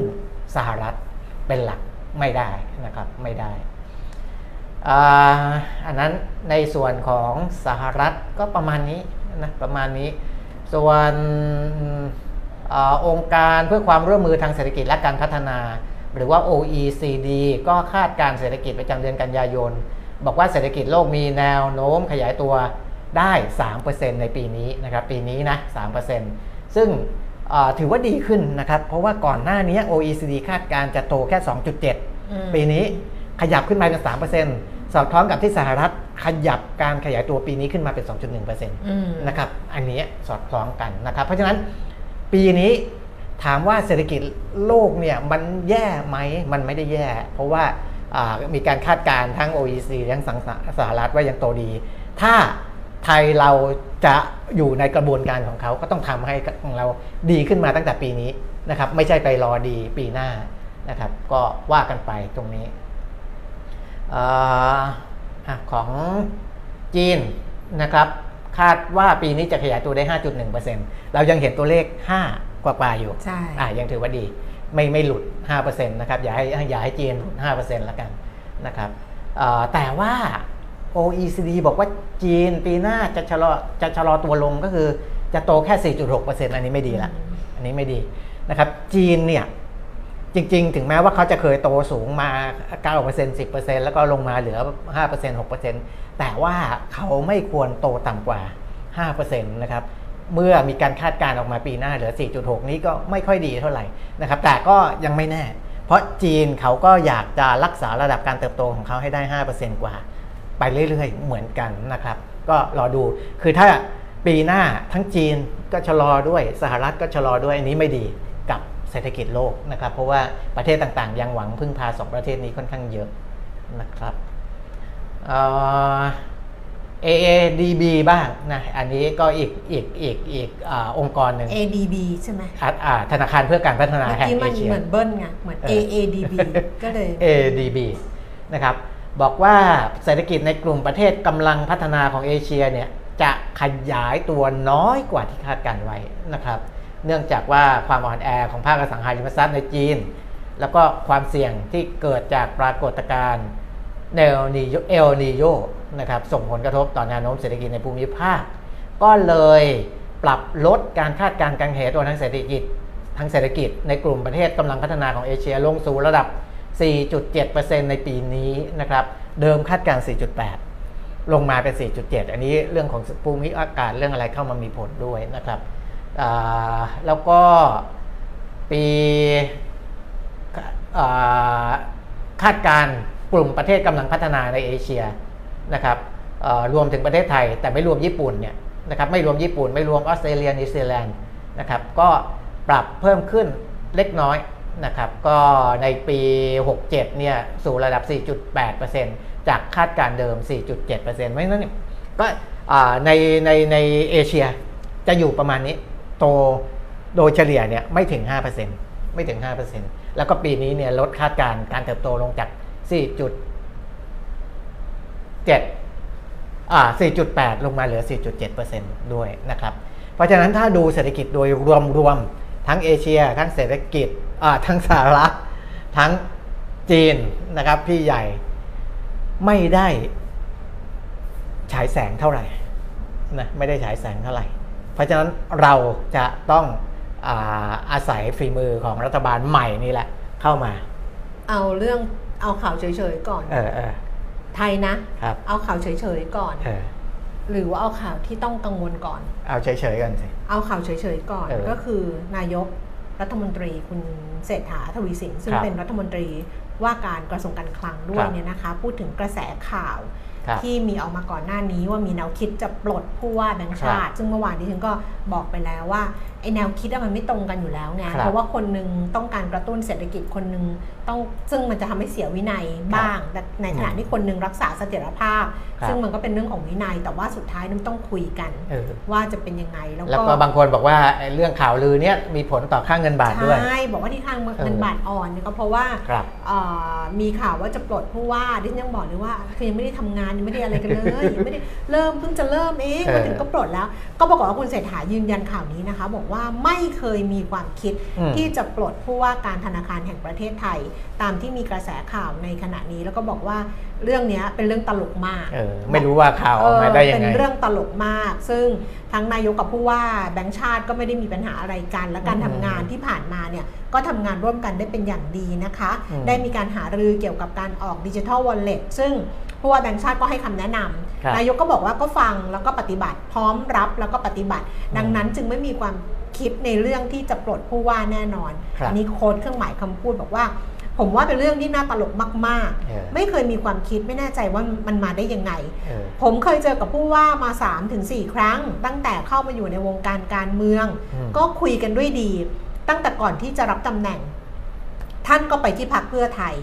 สหรัฐเป็นหลักไม่ได้นะครับไม่ได้อ่าอันนั้นในส่วนของสหรัฐก็ประมาณนี้นะประมาณนี้ ส่วน อาองค์การเพื่อความร่วมมือทางเศรษฐกิจและการพัฒนา หรือว่า OECD ก็คาดการณ์เศรษฐกิจประจำเดือนกันยายน บอกว่าเศรษฐกิจโลกมีแนวโน้มขยายตัวได้ 3%ในปีนี้นะครับปีนี้นะ 3%ซึ่งอ่าถือว่าดีขึ้นนะครับ เพราะว่าก่อนหน้านี้ OECD คาดการณ์จะโตแค่ 2.7 ปีนี้ขยับขึ้นมาเป็น 3%สอดคล้องกับที่สหรัฐขยับการขยายตัวปีนี้ขึ้นมาเป็น 2.1%อืมนะครับ อันนี้สอดคล้องกันนะครับ เพราะฉะนั้น ปีนี้ถามว่าเศรษฐกิจโลกเนี่ยมันแย่ไหมมันไม่ได้แย่ เพราะว่ามีการคาดการณ์ทั้ง OECD ทั้งสังสหรัฐว่ายังโตดี ถ้าไทยเราจะอยู่ในกระบวนการของเขาก็ต้องทำให้ของเราดีขึ้นมาตั้งแต่ปีนี้นะครับ ไม่ใช่ไปรอดีปีหน้านะครับ ก็ว่ากันไปตรงนี้ออของจีนนะครับ คาดว่าปีนี้จะขยายตัวได้ 5.1%เรายังเห็นตัวเลข 5 กว่าๆอยู่ใช่อะยังถือว่าดี ไม่ไม่หลุด 5%นะครับ อย่าให้อย่าให้จีนหลุด 5%แล้วกันนะครับอ่าแต่ว่า OECD บอกว่าจีนปีหน้าจะชะลอจะชะลอตัวลงก็คือจะโตแค่ 4.6%อันนี้ไม่ดีละ อันนี้ไม่ดีนะครับ จีนเนี่ยจริงๆ ถึงแม้ว่าเขาจะเคยโตสูงมา 9% 10%แล้วก็ลงมาเหลือ 5% 6% แต่ว่าเขาไม่ควรโตต่ำกว่า 5%นะครับเมื่อมีการคาดการณ์ออกมาปีหน้าเหลือ 4.6 นี้ก็ไม่ค่อยดีเท่าไหร่นะครับ แต่ก็ยังไม่แน่ เพราะจีนเขาก็อยากจะรักษาระดับการเติบโตของเขาให้ได้ 5%กว่า ไปเรื่อยๆ เหมือนกันนะครับ ก็รอดู คือถ้าปีหน้าทั้งจีนก็ชะลอด้วย สหรัฐก็ชะลอด้วย อันนี้ไม่ดีกับเศรษฐกิจโลกนะครับ เพราะว่าประเทศต่างๆ ยังหวังพึ่งพาสองประเทศนี้ค่อนข้างเยอะนะครับ AADB บ้างนะอันนี้ก็อีกอีกอีกอีกอาองค์กรหนึ่ง ADB ใช่ไหมอ่าอ่าธนาคารเพื่อการพัฒนาเมื่อแห่งกี้เอมันเชียเหมือนเบิ้ลไงเหมือนเออ AADB ก็เลย ADB นะครับบอกว่าเศรษฐกิจในกลุ่มประเทศกำลังพัฒนาของเอเชียเนี่ยจะขยายตัวน้อยกว่าที่คาดการไว้นะครับ เนื่องจากว่าความอ่อนแอของภาคอสังหาริมทรัพย์ในจีน แล้วก็ความเสี่ยงที่เกิดจากปรากฏการณ์ เนลนีโยเอลนีโยนะครับส่งผลกระทบต่อแนวโน้มเศรษฐกิจในภูมิภาค ก็เลยปรับลดการคาดการณ์การขยายตัวทางเศรษฐกิจทางเศรษฐกิจในกลุ่มประเทศกำลังพัฒนาของเอเชียลงสู่ระดับ 4.7%ในปีนี้นะครับเดิมคาดการณ์ 4.8 ลงมาเป็น 4.7 อันนี้เรื่องของภูมิอากาศเรื่องอะไรเข้ามามีผลด้วยนะครับแล้วก็ปีคาดการ กลุ่มประเทศกำลังพัฒนาในเอเชียนะครับรวมถึงประเทศไทย แต่ไม่รวมญี่ปุ่นเนี่ยนะครับไม่รวมญี่ปุ่นไม่รวมออสเตรเลียนิวซีแลนด์นะครับก็ปรับเพิ่มขึ้นเล็กน้อยนะครับก็ในปี 67 เนี่ยสู่ระดับ 4.8%จากคาดการเดิม 4.7%เพราะฉะนั้นเนี่ยก็ในในในเอเชียจะอยู่ประมาณนี้โตโดยเฉลี่ยเนี่ยไม่ถึง 5%ไม่ถึง 5%แล้วก็ปีนี้เนี่ยลดคาดการณ์การเติบโตลงจาก 4.7อ่า4.8ลงมาเหลือ4.7%ด้วยนะครับ เพราะฉะนั้นถ้าดูเศรษฐกิจโดยรวมๆทั้งเอเชีย ทั้งเศรษฐกิจอ่าทั้งสหรัฐทั้งจีนนะครับพี่ใหญ่ไม่ได้ฉายแสงเท่าไหร่นะไม่ได้ฉายแสงเท่าไหร่ เพราะฉะนั้นเราจะต้องอาอาศัยฝีมือของรัฐบาลใหม่นี่แหละเข้ามา เอาเรื่อง เอาข่าวเฉยๆก่อนเออเออไทยนะครับ เอาข่าวเฉยๆก่อน เออหรือว่าเอาข่าวที่ต้องกังวลก่อน เอาเฉยๆกันสิ เอาข่าวเฉยๆก่อน เออก็คือนายกรัฐมนตรีคุณเศรษฐาทวีสินซึ่งครับเป็นรัฐมนตรีว่าการกระทรวงการคลังด้วยครับเนี่ยนะคะ พูดถึงกระแสข่าวครับที่มีออกมาก่อนหน้านี้ว่ามีแนวคิดจะปลดผู้ว่าแบงค์ชาติ ซึ่งเมื่อวานนี้ฉันก็บอกไปแล้วว่า ไอแนวคิดอะมันไม่ตรงกันอยู่แล้วไงครับเพราะว่าคนหนึ่งต้องการกระตุ้นเศรษฐกิจคนหนึ่งต้องซึ่งมันจะทำให้เสียวินัยบ้าง แต่ในขณะที่คนหนึ่งรักษาเสถียรภาพครับซึ่งมันก็เป็นเรื่องของวินัย แต่ว่าสุดท้ายนั้นต้องคุยกันเออว่าจะเป็นยังไงแล้วแล้วก็ก็บางคนบอกว่าไอ้เรื่องข่าวลือเนี่ยมีผลต่อค่าเงินบาทด้วยใช่บอกว่าที่ข้างเงินบาทอ่อนเนี่ยก็เพราะว่าครับเอ่อมีข่าวว่าจะปลดผู้ว่าดิฉันยังบอกเลยว่าคือยังไม่ได้ทำงานยังไม่ได้อะไรกันเลยยังไม่ได้เริ่มเพิ่งจะเริ่มเองเออมาถึงก็ปลดแล้ว ก็ปรากฏว่าคุณเศรษฐายืนยันข่าวนี้นะคะ บอกว่าไม่เคยมีความคิดอืมที่จะปลดผู้ว่าการธนาคารแห่งประเทศไทย ตามที่มีกระแสข่าวในขณะนี้ แล้วก็บอกว่าเรื่องเนี้ยเป็นเรื่องตลกมากเออไม่รู้ว่าข่าวออกมาได้ยังไงเป็นเรื่องตลกมาก ซึ่งทั้งนายกกับผู้ว่าแบงค์ชาติก็ไม่ได้มีปัญหาอะไรกัน และการอืมทำงานที่ผ่านมาเนี่ยก็ทำงานร่วมกันได้เป็นอย่างดีนะคะอืมได้มีการหารือเกี่ยวกับการออกดิจิทัลวอลเล็ตซึ่งผู้ว่าแบงค์ชาติก็ให้คำแนะนำครับนายกก็บอกว่าก็ฟังแล้วก็ปฏิบัติพร้อมรับแล้วก็ปฏิบัติ ดังนั้นจึงไม่มีความ คิดในเรื่องที่จะปลดผู้ว่าแน่นอนครับอันี้โค้ดเครื่องหมายคำพูดบอกว่า ผมว่าเป็นเรื่องที่น่าตลกมากเออๆไม่เคยมีความคิดไม่แน่ใจว่ามันมาได้ยังไงเออผมเคยเจอกับผู้ว่ามา 3-4 ครั้ง ตั้งแต่เข้ามาอยู่ในวงการการเมืองอืมก็คุยกันด้วยดี ตั้งแต่ก่อนที่จะรับตำแหน่ง ท่านก็ไปที่พักเพื่อไทย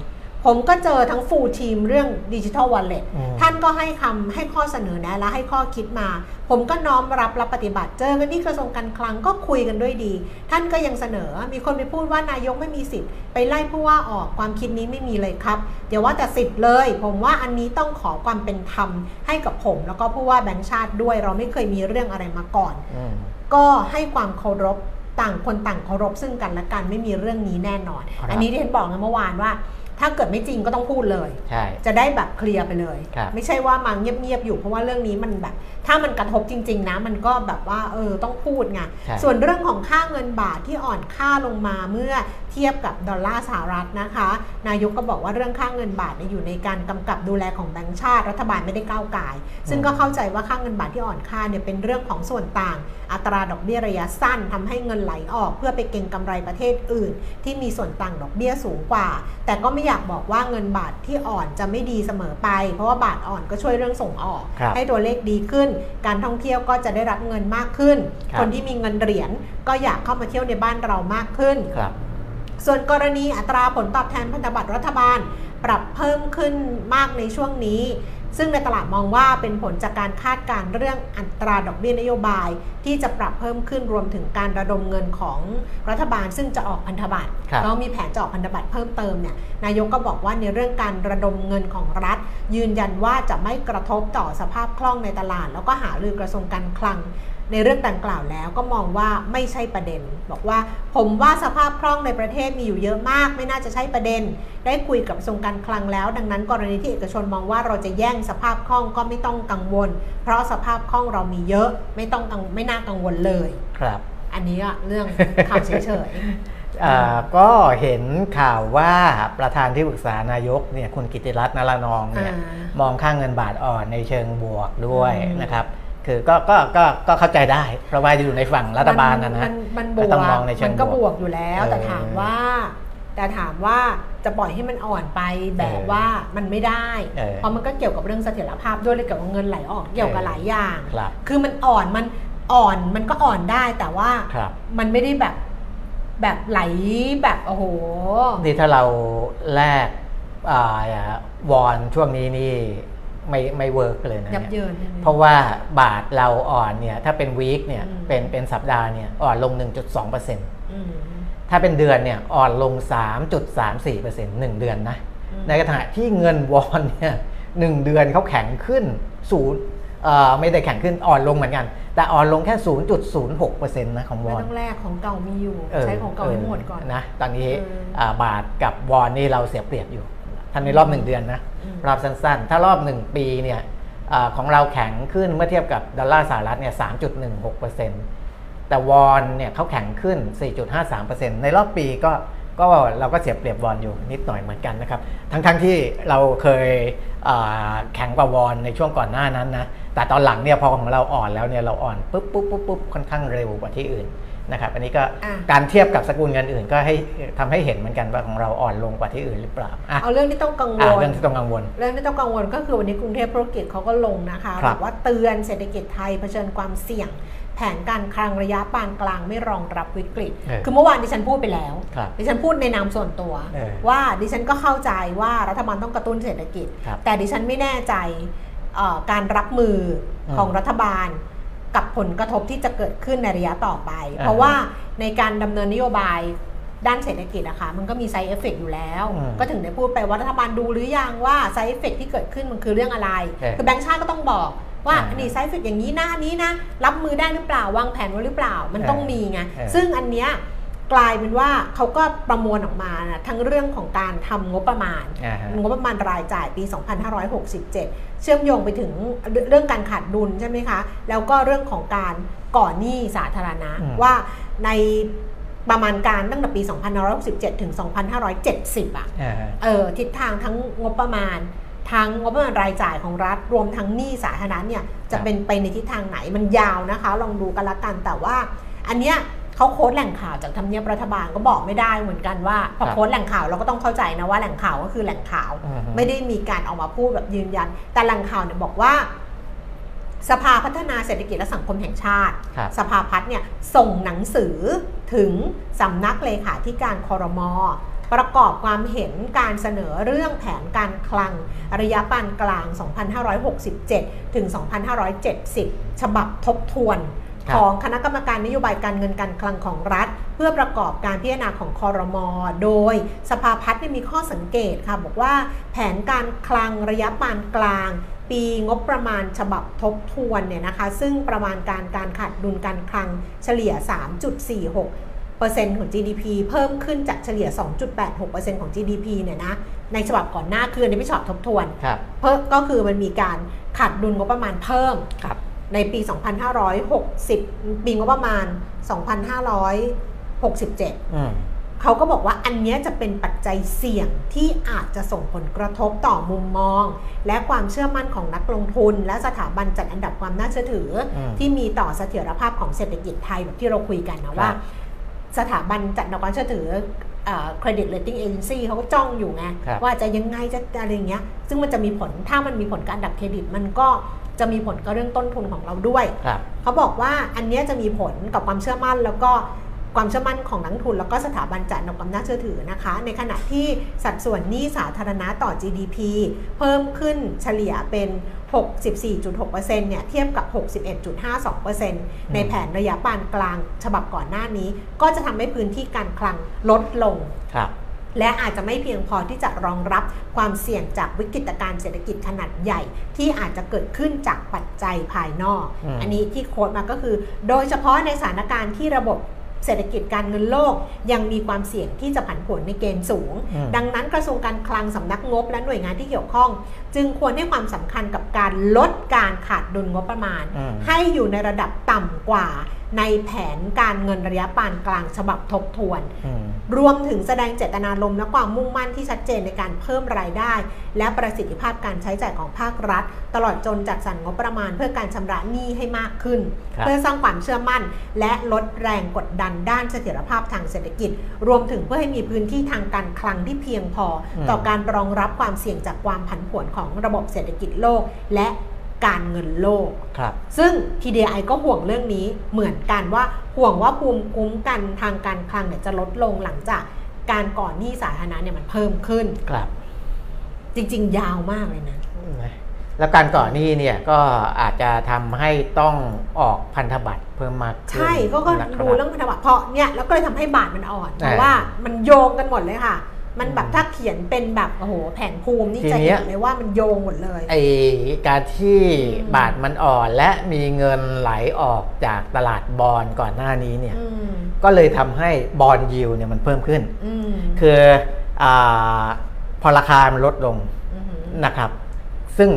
ผมก็เจอทั้งฟูลทีมเรื่องดิจิทัลวอลเล็ตอืมท่านก็ให้คำให้ข้อเสนอแนะและให้ข้อคิดมา ผมก็น้อมรับรับปฏิบัติ เจอกันที่กระทรวงการคลังก็คุยกันด้วยดี ท่านก็ยังเสนอมีคนไปพูดว่านายกไม่มีสิทธิ์ไปไล่ผู้ว่าออกความคิดนี้ไม่มีเลยครับเดี๋ยวว่าแต่สิทธิ์เลย ผมว่าอันนี้ต้องขอความเป็นธรรมให้กับผม แล้วก็ผู้ว่าแบงค์ชาติด้วย เราไม่เคยมีเรื่องอะไรมาก่อนอืมก็ให้ความเคารพต่างคนต่างเคารพซึ่งกันและกันไม่มีเรื่องนี้แน่นอนครับอันนี้ที่ฉันบอกไงเมื่อวานว่า ถ้าเกิดไม่จริงก็ต้องพูดเลย ใช่ จะได้แบบเคลียร์ไปเลย ครับ ไม่ใช่ว่ามาเงียบๆอยู่เพราะว่าเรื่องนี้มันแบบ ถ้ามันกระทบจริง ๆ นะ มันก็แบบว่าเออต้องพูดไงใช่ ส่วนเรื่องของค่าเงินบาทที่อ่อนค่าลงมาเมื่อเทียบกับดอลลาร์สหรัฐนะคะ นายกก็บอกว่าเรื่องค่าเงินบาทเนี่ยอยู่ในการกำกับดูแลของแบงก์ชาติรัฐบาลไม่ได้ก้าวไก่าย ซึ่งก็เข้าใจว่าค่าเงินบาทที่อ่อนค่าเนี่ยเป็นเรื่องของส่วนต่าง อัตราดอกเบี้ยระยะสั้นทำให้เงินไหลออกเพื่อไปเก็งกำไรประเทศอื่น ที่มีส่วนต่างดอกเบี้ยสูงกว่า แต่ก็ไม่อยากบอกว่าเงินบาทที่อ่อนจะไม่ดีเสมอไป เพราะว่าบาทอ่อนก็ช่วยเรื่องส่งออกครับให้ตัวเลขดีขึ้น การท่องเที่ยวก็จะได้รับเงินมากขึ้นครับคนที่มีเงินเหรียญก็อยากเข้ามาเที่ยวในบ้านเรามากขึ้นครับส่วนกรณีอัตราผลตอบแทนพันธบัตรรัฐบาล ปรับเพิ่มขึ้นมากในช่วงนี้ ซึ่งในตลาดมองว่าเป็นผลจากการคาดการณ์เรื่องอัตราดอกเบี้ยนโยบาย ที่จะปรับเพิ่มขึ้นรวมถึงการระดมเงินของรัฐบาล ซึ่งจะออกพันธบัตรครับแล้วมีแผนจะออกพันธบัตรเพิ่มเติมเนี่ยนายกก็บอกว่าในเรื่องการระดมเงินของรัฐ ยืนยันว่าจะไม่กระทบต่อสภาพคล่องในตลาด แล้วก็หารือกระทรวงการคลัง ในเรื่องดังกล่าวแล้วก็มองว่าไม่ใช่ประเด็น บอกว่าผมว่าสภาพคล่องในประเทศมีอยู่เยอะมาก ไม่น่าจะใช่ประเด็น ได้คุยกับกระทรวงการคลังแล้ว ดังนั้นกรณีที่เอกชนมองว่าเราจะแย่งสภาพคล่องก็ไม่ต้องกังวล เพราะสภาพคล่องเรามีเยอะไม่ต้องกังไม่น่ากังวลเลยครับ อันนี้อะเรื่องข่าวเฉยอ่าก็เห็นข่าวว่าประธานที่ปรึกษานายกเนี่ยคุณกิติรัตน์นารานองๆเนี่ยอ่ามองค่าเงินบาทอ่อนในเชิงบวกด้วยอืมนะครับ คือก็ก็ก็ก็เข้าใจได้ เพราะว่าอยู่ในฝั่งรัฐบาลนะนะมันมันบก็วต้องกมองในเชิงมันก็บบววกกอยู่แล้วเออแต่ถามว่า แต่ถามว่าจะปล่อยให้มันอ่อนไปแบบเออว่ามันไม่ได้เออเพราะมันก็เกี่ยวกับเรื่องเสถียรภาพด้วยเลยเกี่ยวกับเงินไหลออกเกี่ยวกับหลายอย่างครับคือมันอ่อนมันอ่อนมันก็อ่อนได้แต่ว่าครับมันไม่ได้แบบแบบไหลแบบโอ้โหนี่ถ้าเราแลกอ่าวอนช่วงนี้นี่ ไม่ไม่ work เลยนะยับเนี่ยเยินเพราะว่าบาทเราอ่อนเนี่ยถ้าเป็น week เนี่ยอืมเป็นเป็นสัปดาห์เนี่ยอ่อนลง 1.2%อืมถ้าเป็นเดือนเนี่ยอ่อนลง 3.34%หนึ่งเดือนนะอืมในขณะที่เงินวอนเนี่ยหนึ่งเดือนเขาแข็งขึ้นศูนย์เอ่อไม่ได้แข็งขึ้นอ่อนลงเหมือนกัน แต่อ่อนลงแค่ 0.06%นะของวไม่อนต้องแลกของเก่ามีอยู่เออใช้ของเก่าให้หมดก่อนนะตอนนี้เอออ่าบาทกับวอนนี่เราเสียเปรียบอยู่ ท่านในรอบหนึ่งเดือนนะอืมรอบสั้นๆ ถ้ารอบหนึ่งปีเนี่ยอาของเราแข็งขึ้นเมื่อเทียบกับดอลลาร์สหรัฐเนี่ย 3.16%แต่วอนเนี่ยเขาแข็งขึ้น 4.53%ในรอบปีก็ก็เราก็เสียเปรียบวอนอยู่นิดหน่อยเหมือนกันนะครับ ทั้งๆที่เราเคยอ่าแข็งกว่าวอนในช่วงก่อนหน้านั้นนะ แต่ตอนหลังเนี่ยพอของเราอ่อนแล้วเนี่ยเราอ่อนปุ๊บปุ๊บปุ๊บปุ๊บค่อนข้างเร็วกว่าที่อื่น นะครับอันนี้ก็อะการเทียบกับสกุลเงินอื่น ก็ให้ทำให้เห็นเหมือนกันว่าของเราอ่อนลงกว่าที่อื่นหรือเปล่าอะเอาเรื่องที่ต้องกังวอะลเรื่องที่ต้องกังวล เรื่องที่ต้องกังวลก็คือวันนี้กรุงเทพธุรกิจเขาก็ลงนะคะครับบอกว่าเตือนเศรษฐกิจไทยเผชิญความเสี่ยงแผนการคลังระยะปานกลางไม่รองรับวิกฤตเออคือเมื่อวานดิฉันพูดไปแล้วครับดิฉันพูดในนามส่วนตัวเออว่าดิฉันก็เข้าใจว่ารัฐบาลต้องกระตุ้นเศรษฐกิจครับแต่ดิฉันไม่แน่ใจเอ่อการรับมืออมของรัฐบาล กับผลกระทบที่จะเกิดขึ้นในระยะต่อไปอ่าเพราะว่าในการดำเนินนโยบายด้านเศรษฐกิจอะค่ะมันก็มี side effect อยู่แล้วอืมก็ถึงได้พูดไปว่ารัฐบาลดูหรือยังว่า side effect ที่เกิดขึ้นมันคือเรื่องอะไรเออคือแบงก์ชาติก็ต้องบอกว่าอ่านี่ side effect อย่างนี้หน้านี้นะ รับมือได้หรือเปล่าวางแผนไว้หรือเปล่ามันเออต้องมีไงเออซึ่งอันเนี้ย กลายเป็นว่าเขาก็ประมวลออกมานะทั้งเรื่องของการทำงบประมาณอ่าฮะงบประมาณรายจ่ายปี 2567 เชื่อมโยงไปถึงเรื่องการขาดดุลใช่ไหมคะ แล้วก็เรื่องของการก่อหนี้สาธารณะอืมว่าในประมาณการตั้งแต่ปี 2567 ถึง 2570 อะอ่าฮะเออทิศทางทั้งงบประมาณทั้งงบประมาณรายจ่ายของรัฐ รวมทั้งหนี้สาธารณะเนี่ยจะครับเป็นไปในทิศทางไหนมันยาวนะคะ ลองดูกันละกันแต่ว่า อันเนี้ย เขาโค้ดแหล่งข่าวจากทำเนียบรัฐบาลก็บอกไม่ได้เหมือนกันว่าพอครับโค้ดแหล่งข่าวเราก็ต้องเข้าใจนะว่าแหล่งข่าวก็คือแหล่งข่าวอือฮึไม่ได้มีการออกมาพูดแบบยืนยัน แต่แหล่งข่าวเนี่ยบอกว่า สภาพัฒนาเศรษฐกิจและสังคมแห่งชาติครับสภาพัฒน์เนี่ยส่งหนังสือถึงสำนักเลขาธิการคอรมอประกอบความเห็นการเสนอเรื่องแผนการคลัง ระยะปานกลาง 2567 ถึง 2570 ฉบับทบทวนครับ ของคณะกรรมการนโยบายการเงินการคลังของรัฐ เพื่อประกอบการพิจารณาของคอรมอโดยสภาพัฒน์เนี่ยมีข้อสังเกตค่ะ บอกว่าแผนการคลังระยะปานกลางปีงบประมาณฉบับทบทวนเนี่ยนะคะ ซึ่งประมาณการการขาดดุลการคลังเฉลี่ย 3.46เปอร์เซ็นต์ของ GDP เพิ่มขึ้นจากเฉลี่ย 2.86%ของ GDP เนี่ยนะ ในฉบับก่อนหน้าคืออันนี้ไม่ฉบับทบทวนครับเพิ่มก็คือมันมีการขาดดุลงบประมาณเพิ่มครับ ในปี 2560 ปีงบประมาณ 2567อืมเขาก็บอกว่าอันเนี้ยจะเป็นปัจจัยเสี่ยงที่อาจจะส่งผลกระทบต่อมุมมอง และความเชื่อมั่นของนักลงทุน และสถาบันจัดอันดับความน่าเชื่อถืออมที่มีต่อเสถียรภาพของเศรษฐกิจไทยแบบที่เราคุยกันนะว่า สถาบันจัดอันดับความเชื่อถือ credit rating agency เขาก็จ้องอยู่ไงครับว่าจะยังไงจะอะไรอย่างเงี้ย ซึ่งมันจะมีผลถ้ามันมีผลการอันดับเครดิต มันก็ จะมีผลกับเรื่องต้นทุนของเราด้วยครับเขาบอกว่าอันเนี้ยจะมีผลกับความเชื่อมั่นแล้วก็ความเชื่อมั่นของนักลงทุน แล้วก็สถาบันจัดอันดับความน่าเชื่อถือนะคะ ในขณะที่สัดส่วนหนี้สาธารณะต่อ GDP เพิ่มขึ้นเฉลี่ยเป็น 64.6%เนี่ยเทียบกับ 61.52%ในแผนระยะปานกลางฉบับก่อนหน้านี้ ก็จะทำให้พื้นที่การคลังลดลงครับ และอาจจะไม่เพียงพอที่จะรองรับความเสี่ยงจากวิกฤตการณ์เศรษฐกิจขนาดใหญ่ ที่อาจจะเกิดขึ้นจากปัจจัยภายนอกอืมอันนี้ที่โค้ดมาก็คือ โดยเฉพาะในสถานการณ์ที่ระบบเศรษฐกิจการเงินโลกยังมีความเสี่ยงที่จะผันผวนในเกณฑ์สูงอืมดังนั้นกระทรวงการคลังสำนักงบและหน่วยงานที่เกี่ยวข้องจึงควรให้ความสำคัญกับการลดการขาดดุลงบประมาณอืมให้อยู่ในระดับต่ำกว่าในแผนการเงินระยะปานกลางฉบับทบทวนอืมรวมถึงแสดงเจตนารมณ์และความมุ่งมั่นที่ชัดเจนในการเพิ่มรายได้ และประสิทธิภาพการใช้จ่ายของภาครัฐ ตลอดจนจัดสรรงบประมาณเพื่อการชำระหนี้ให้มากขึ้นครับเพื่อสร้างความเชื่อมั่น และลดแรงกดดันด้านเสถียรภาพทางเศรษฐกิจ รวมถึงเพื่อให้มีพื้นที่ทางการคลังที่เพียงพออมต่อการรองรับความเสี่ยงจากความผันผวนของระบบเศรษฐกิจโลกและการเงินโลก ครับ ซึ่ง TDI ก็ห่วงเรื่องนี้เหมือนกันว่าห่วงว่าภูมิคุ้มกันทางการคลังเนี่ยจะลดลงหลังจากการก่อนหนี้สาธารณะเนี่ยมันเพิ่มขึ้น ครับ จริง ๆ ยาวมากเลยนะ แล้วการก่อนหนี้เนี่ยก็อาจจะทำให้ต้องออกพันธบัตรเพิ่มมากขึ้นใช่ก็ก็นะครับ ดูเรื่องพันธบัตรเพราะเนี่ยแล้วก็เลยทำให้บาทมันอ่อนเพราะอ่าว่ามันโยงกันหมดเลยค่ะ มันแบบอืมถ้าเขียนเป็นแบบโอ้โหแผนภูมินี่ทีจะเนี้เห็ยนเลยว่ามันโยงหมดเลยไอการที่อืมบาทมันอ่อนและมีเงินไหลออกจากตลาดบอลก่อนหน้านี้เนี่ยอืมก็เลยทำให้บอลยิวเนี่ยมันเพิ่มขึ้นอืมคืออาพอราคามันลดลงอืมนะครับ ซึ่ง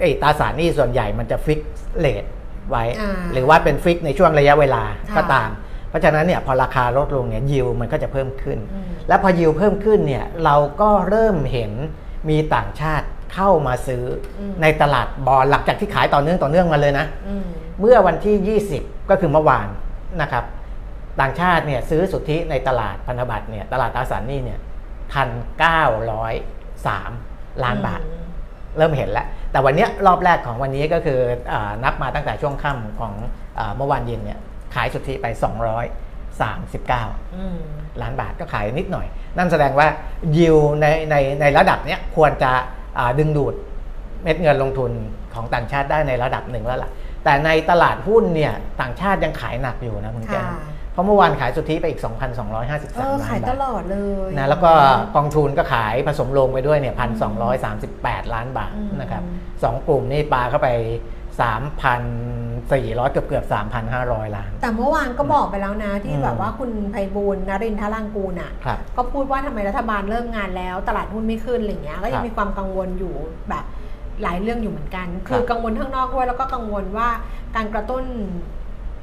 ไอตราสารหนี้ส่วนใหญ่มันจะ fix rate ไว้อ่าหรือว่าเป็น fix ในช่วงระยะเวลาค่ะก็ตาม เพราะฉะนั้นเนี่ยพอราคาลดลงเนี่ยยิวมันก็จะเพิ่มขึ้นอืมแล้วพอยิวเพิ่มขึ้นเนี่ยเราก็เริ่มเห็นมีต่างชาติเข้ามาซื้ออมในตลาดบอลหลังจากที่ขายต่อเนื่องต่อเนื่องมาเลยนะอืมเมื่อวันที่ 20 ก็คือเมื่อวานนะครับต่างชาติเนี่ยซื้อสุทธิในตลาดพันธบัตรเนี่ยตลาดตราสารหนี้เนี่ยพันเก้าร้อยสามล้านบาท เริ่มเห็นแล้ว แต่วันเนี้ยรอบแรกของวันนี้ก็คืออานับมาตั้งแต่ช่วงค่ำของอาเมื่อวานเย็นเนี่ย ขายสุทธิไป 239อืมล้านบาทก็ขายนิดหน่อย นั่นแสดงว่ายิวในในในระดับเนี้ยควรจะอ่าดึงดูดเม็ดเงินลงทุนของต่างชาติได้ในระดับหนึ่งแล้วล่ะ แต่ในตลาดหุ้นเนี่ยต่างชาติยังขายหนักอยู่นะคุณแก้วค่ะเพราะเมื่อวานขายสุทธิไปอีก 2,253เอล้านอขายตบาทลอดเลยนะแล้วก็กองทุนก็ขายผสมลงไปด้วยเนี่ยพันสองล้านบาทอืมนะครับสองกลุ่มนี่ปลาเข้าไป 3,400 เกือบเกือบ3,500 ล้าน แต่เมื่อวานก็บอกไปแล้วนะ ที่อืมแบบว่าคุณไพบูลย์นรินทรังกูลอะ ครับ ก็พูดว่าทำไมรัฐบาลเริ่มงานแล้ว ตลาดหุ้นไม่ขึ้นอะไรเงี้ย ก็ยัครังบมีความกังวลอยู่แบบหลายเรื่องอยู่เหมือนกันครับคือกังวลข้างนอกด้วยแล้วก็กังวลว่าการกระตุ้น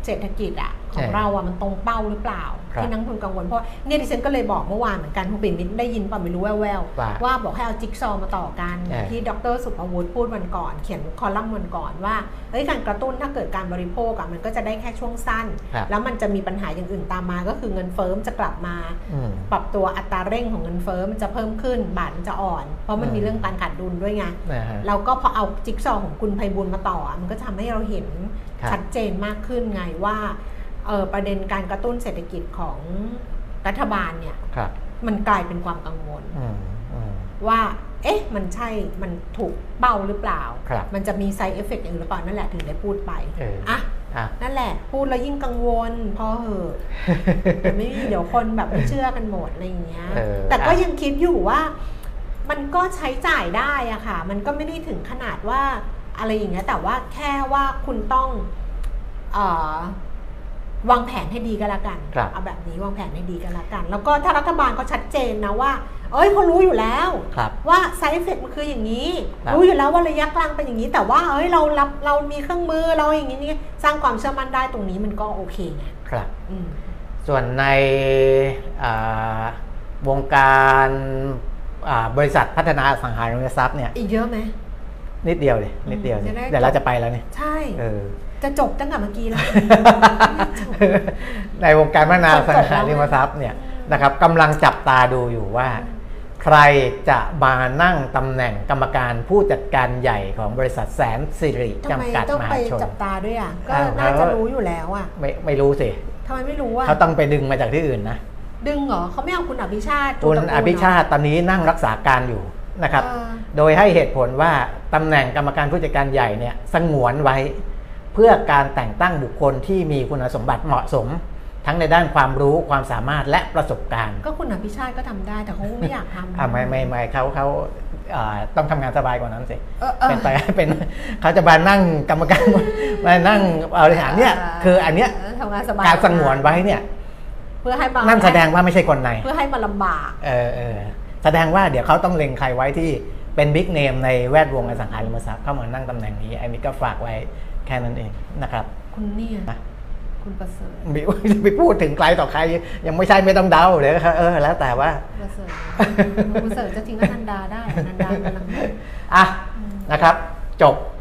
เศรษฐกิจอะของใช่เราอะมันตรงเป้าหรือเปล่าครับที่นักลงทุนกังวลเพราะเนี่ยดิฉันก็เลยบอกเมื่อวานเหมือนกันคุณปิ่นมิตรได้ยินเปล่าไม่รู้แว่วว่าๆว่าบอกให้เอาจิ๊กซอว์มาต่อกันเออที่ดรสุภวุฒิพูดวันก่อน เขียนคอลัมน์วันก่อนว่าเอ้ยการกระตุ้นถ้าเกิดการบริโภคอะมันก็จะได้แค่ช่วงสั้นครับแล้วมันจะมีปัญหาอย่างอื่นตามมา ก็คือเงินเฟ้อมนจะกลับมาอืมปรับตัวอัตราเร่งของเงินเฟ้อมันจะเพิ่มขึ้นบาทมันจะอ่อน เพราะมันอืมมีเรื่องการขาดดุลด้วยไงนะฮะเราก็พอเอาจิ๊กซอว์ของคุณไพบุญมาต่อมันก็ทำให้เราเห็นครับชัดเจนมากขึ้นไงว่าเออประเด็นการกระตุ้นเศรษฐกิจของรัฐบาลเนี่ยครับมันกลายเป็นความกังวลอืมอืมว่า เอ๊ะ มันใช่ มันถูกเป้าหรือเปล่าครับมันจะมี side effect อย่างอื่นหรือเปล่า นั่นแหละถึงได้พูดไปเอออะอะนั่นแหละ พูดแล้วยิ่งกังวลพอเหอะเดี๋ยวไม่มีเดี๋ยวคนแบบไม่เชื่อกันหมดอะไรอย่างเงี้ยเออแต่ก็อะยังคิดอยู่ว่า มันก็ใช้จ่ายได้อะค่ะ มันก็ไม่ได้ถึงขนาดว่า อะไรอย่างเงี้ยแต่ว่าแค่ว่าคุณต้องเอ่อวางแผนให้ดีก็แล้วกันครับเอาแบบนี้วางแผนให้ดีก็แล้วกัน แล้วก็ถ้ารัฐบาลเขาชัดเจนนะว่า เอ้ยเขารู้อยู่แล้วครับว่า side effect มันคืออย่างนี้ครับรู้อยู่แล้วว่าระยะกลางเป็นอย่างนี้ แต่ว่าเอ้ยเรารับเรามีเครื่องมือเราอย่างนี้นี่สร้างความเชื่อมั่นได้ตรงนี้มันก็โอเคไงครับอืมส่วนในอ่าวงการอ่าบริษัทพัฒนาอสังหาริมทรัพย์เนี่ยอีกเยอะไหม นิดเดียวเลยนิดเดียวจะได้ เดี๋ยวเราจะไปแล้วเนี่ยใช่ เออ จะจบตั้งแต่เมื่อกี้แล้ว ในวงการพัฒนาอสังหาจบๆแล้วริมทรัพย์เนี่ยนะครับกำลังจับตาดูอยู่ว่า ใครจะมานั่งตำแหน่งกรรมการผู้จัดการใหญ่ของบริษัทแสนสิริทำไมจำกัดต้องมไปหาชน จับตาด้วยอะ ก็อ้าวน่าจะเขารู้อยู่แล้วอะไม่ไม่รู้สิทำไมไม่รู้อะ เขาต้องไปดึงมาจากที่อื่นนะดึงเหรอเขาไม่เอาคุณอภิชาติคุณจุลกูลเหรอภิชาติตอนนี้นั่งรักษาการอยู่ นะครับเออโดยให้เหตุผลว่าตำแหน่งกรรมการผู้จัดการใหญ่เนี่ยสงวนไว้ เพื่อการแต่งตั้งบุคคลที่มีคุณสมบัติเหมาะสม ทั้งในด้านความรู้ความสามารถและประสบการณ์ ก็คุณอภิชาติก็ทำได้แต่เขาไม่อยากทำอ่าไม่ไม่ไม่เขาเขาอ่าต้องทำงานสบายกว่านั้นสิเออเออเป็นไปเป็นเขาจะมานั่งกรรมการมานั่งบริหารเนี่ยคืออันเนี้ยทำงานสบายการสงวนไว้เนี่ยเพื่อให้มานั่นแสดงว่าไม่ใช่คนใน เพื่อให้มาลำบาก เออเออ แสดงว่าเดี๋ยวเขาต้องเล็งใครไว้ที่เป็นบิ๊กเนมในแวดวงอสังหาริมทรัพย์เข้ามานั่งตำแหน่งนี้อันนี้ก็ฝากไว้แค่นั้นเองนะครับ คุณเนี่ยนะคุณประเสริฐไม่ไปพูดถึงใครต่อใคร ยังไม่ใช่ไม่ต้องเดาเลยเออแล้วแต่ว่าประเสริฐคุณประเสริฐจะทิ้งอนันดาได้อนันดากำลังมาอะนะครับ จบอืม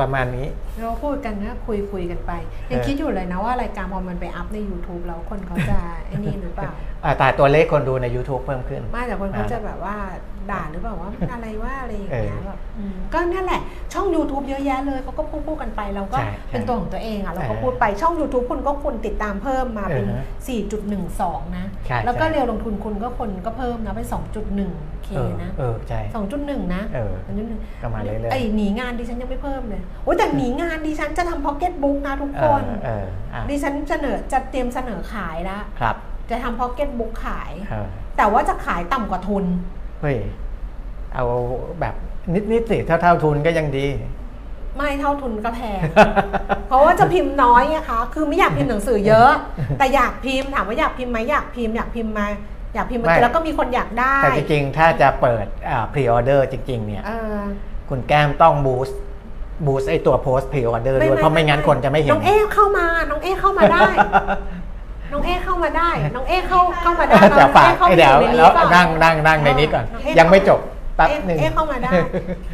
ประมาณนี้ เราพูดกันนะคุยคุยกันไป ยังเออคิดอยู่เลยนะว่ารายการพอมันไปอัพใน YouTube แล้วคนเขาจะไอ้นี่หรือเปล่าอ่าแต่ตัวเลขคนดูใน YouTube เพิ่มขึ้นไม่แต่คนเขาอ่าจะแบบว่า ด่าหรือเปล่าว่ามันอะไรว่าอะไรอย่างเงี้ยเออแบบอืมก็นั่นแหละ ช่อง YouTube เยอะแยะเลยเขาก็พูดพูดกันไปเราก็ใช่เป็นตัวของตัวเองอะเราก็เออพูดไปช่อง YouTube คุณก็คุณติดตามเพิ่มมาเป็นเออฮะ4.12 นะใช่แล้วก็ใช่เรียวลงทุนคุณก็คนก็เพิ่มนะเป็น 2.1 เคเออนะเออใช่2.1นะเออ2.1ก็มาเรื่อยๆไอหนีงานดิฉันยังไม่เพิ่มเลยโอ้ยแต่หนีงานดิฉันจะทำพ็อกเก็ตบุ๊กนะทุกเอคอนเอออะดิฉันเสนอจะเตรียมเสนอขายแล้วครับจะทำพ็อกเก็ตบุ๊กขายเออแต่ว่าจะขายต่ำกว่าทุน เฮ้ยเอาแบบนิดนิดๆสิเท่าเท่าทุนก็ยังดี ไม่เท่าทุนก็แพง เพราะว่าจะพิมพ์น้อยไงคะคือไม่อยากพิมพ์หนังสือเยอะ แต่อยากพิมพ์ถามว่าอยากพิมพ์ไหมอยากพิมพ์อยากพิมพ์มาอยากพิมพ์มาไม่แล้วก็มีคนอยากได้ แต่จริงๆ ถ้าจะเปิดพรีออเดอร์จริง ๆ เนี่ยเออคุณแก้มต้องบูสต์บูสต์ไอตัวโพสต์พรีออเดอร์ด้วยเพราะไม่งั้นคนจะไม่เห็น น้องเอเข้ามา น้องเอเข้ามาได้ น้องเอเข้ามาได้ น้องเอเข้าเข้ามาได้จะฝากน้องไออเดี๋ยวข้าไปอในแล้วก่อนนั่งนั่งนั่งในนี้ก่อนน้องเอ๊ะยังไม่จบแป๊บหนึ่งเอเข้ามาได้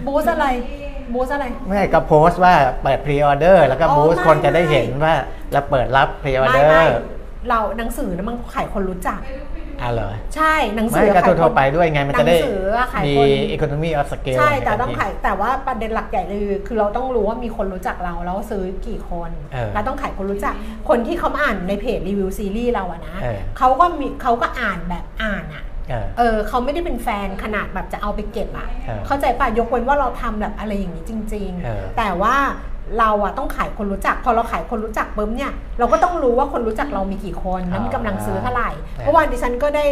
บูสอะไรบูสอะไรไม่ก็โพสต์ว่าเปิดพรีออเดอร์แล้วก็อ๋อบูสต์ไม่คนจะได้ไม่เห็นว่าเราเปิดรับพรีออเดอไม่ร์ไเราหนังสือนะมันขายคนรู้จัก อ่าเหรอใช่หนังสืไม่อก็ขายคนทั่วๆไปด้วยไงมันจะได้หนังสืออะขายมีคน economy of scale ใช่แต่ในการต้องพิมพ์ขายแต่ว่าประเด็นหลักใหญ่เลยคือเราต้องรู้ว่ามีคนรู้จักเราแล้วซื้อกี่คนเออเราต้องขายคนรู้จักคนที่เขามาอ่านในเพจรีวิวซีรีส์เราอะนะเออเขาก็มีเขาก็อ่านแบบอ่านอะเออเออเขาไม่ได้เป็นแฟนขนาดแบบจะเอาไปเก็บอะเออเข้าใจป่ะยกเว้นว่าเราทำแบบอะไรอย่างนี้จริงเออๆแต่ว่า เราอะต้องขายคนรู้จัก พอเราขายคนรู้จักปุ๊บเนี่ยเราก็ต้องรู้ว่าคนรู้จักเรามีกี่คนแล้วมีกำลังซื้อเท่าไหร่เมื่อวานดิฉันก็ได้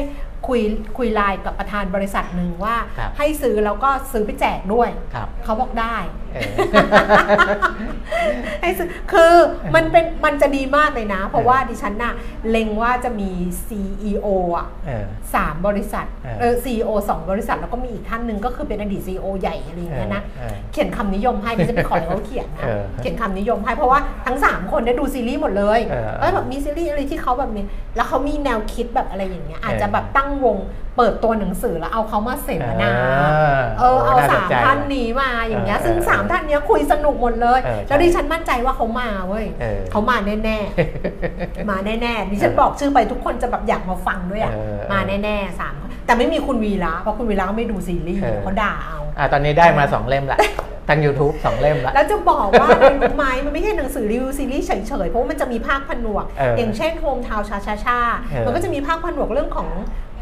คุยคุยไลน์กับประธานบริษัทหนึ่งว่า ครับให้ซื้อแล้วก็ซื้อไปแจกด้วย ครับเขาบอกได้ เออ ให้ซื้อคือมันเป็นมันจะดีมากเลยนะ เพราะว่าดิฉันน่ะเล็งว่าจะมี CEO อะเออ สามบริษัทเออ เออ CEO สองบริษัทแล้วก็มีอีกท่านหนึ่งก็คือเป็นอดีต CEO ใหญ่อะไรอย่างเงี้ยนะ เออ เขียนคำนิยมให้ดิฉันไปขอให้เขาเขียนนะ เออเขียนคำนิยมให้เพราะว่าทั้ง 3 คนได้ดูซีรีส์หมดเลยเออเออแบบมีซีรีส์อะไรที่เขาแบบนี้แล้วเขามีแนวคิดแบบอะไรอย่างเงี้ยอาจจะเออแบบตั้งวงเปิดตัวหนังสือแล้วเอาเขามาเสวนาเออเออเอาโอ้น่าสนสามใจท่านนี้มาอย่างเงี้ยเออซึ่งเออสามท่านเนี้ยคุยสนุกหมดเลยเออใช่แล้วดิฉันมั่นใจว่าเขามาเว้ยเออเขามาแน่ๆมาแน่ๆดิฉันบอกชื่อไปทุกคนจะแบบอยากมาฟังด้วยอะเออมาแน่ๆสามคนแต่ไม่มีคุณวีระเพราะคุณวีระก็ไม่ดูซีรีส์เออเขาด่าเอาอ่าตอนนี้ได้มาสองเล่มละทาง YouTube สองเล่มละแล้วจะบอกว่าอะไรรู้ไหมมันไม่ใช่หนังสือรีวิวซีรีส์เฉยๆ เพราะว่ามันจะมีภาคผนวกเออออย่างเช่นโฮมทาวชาชาชาเออมันก็จะมีภาคผนวกเรื่องของ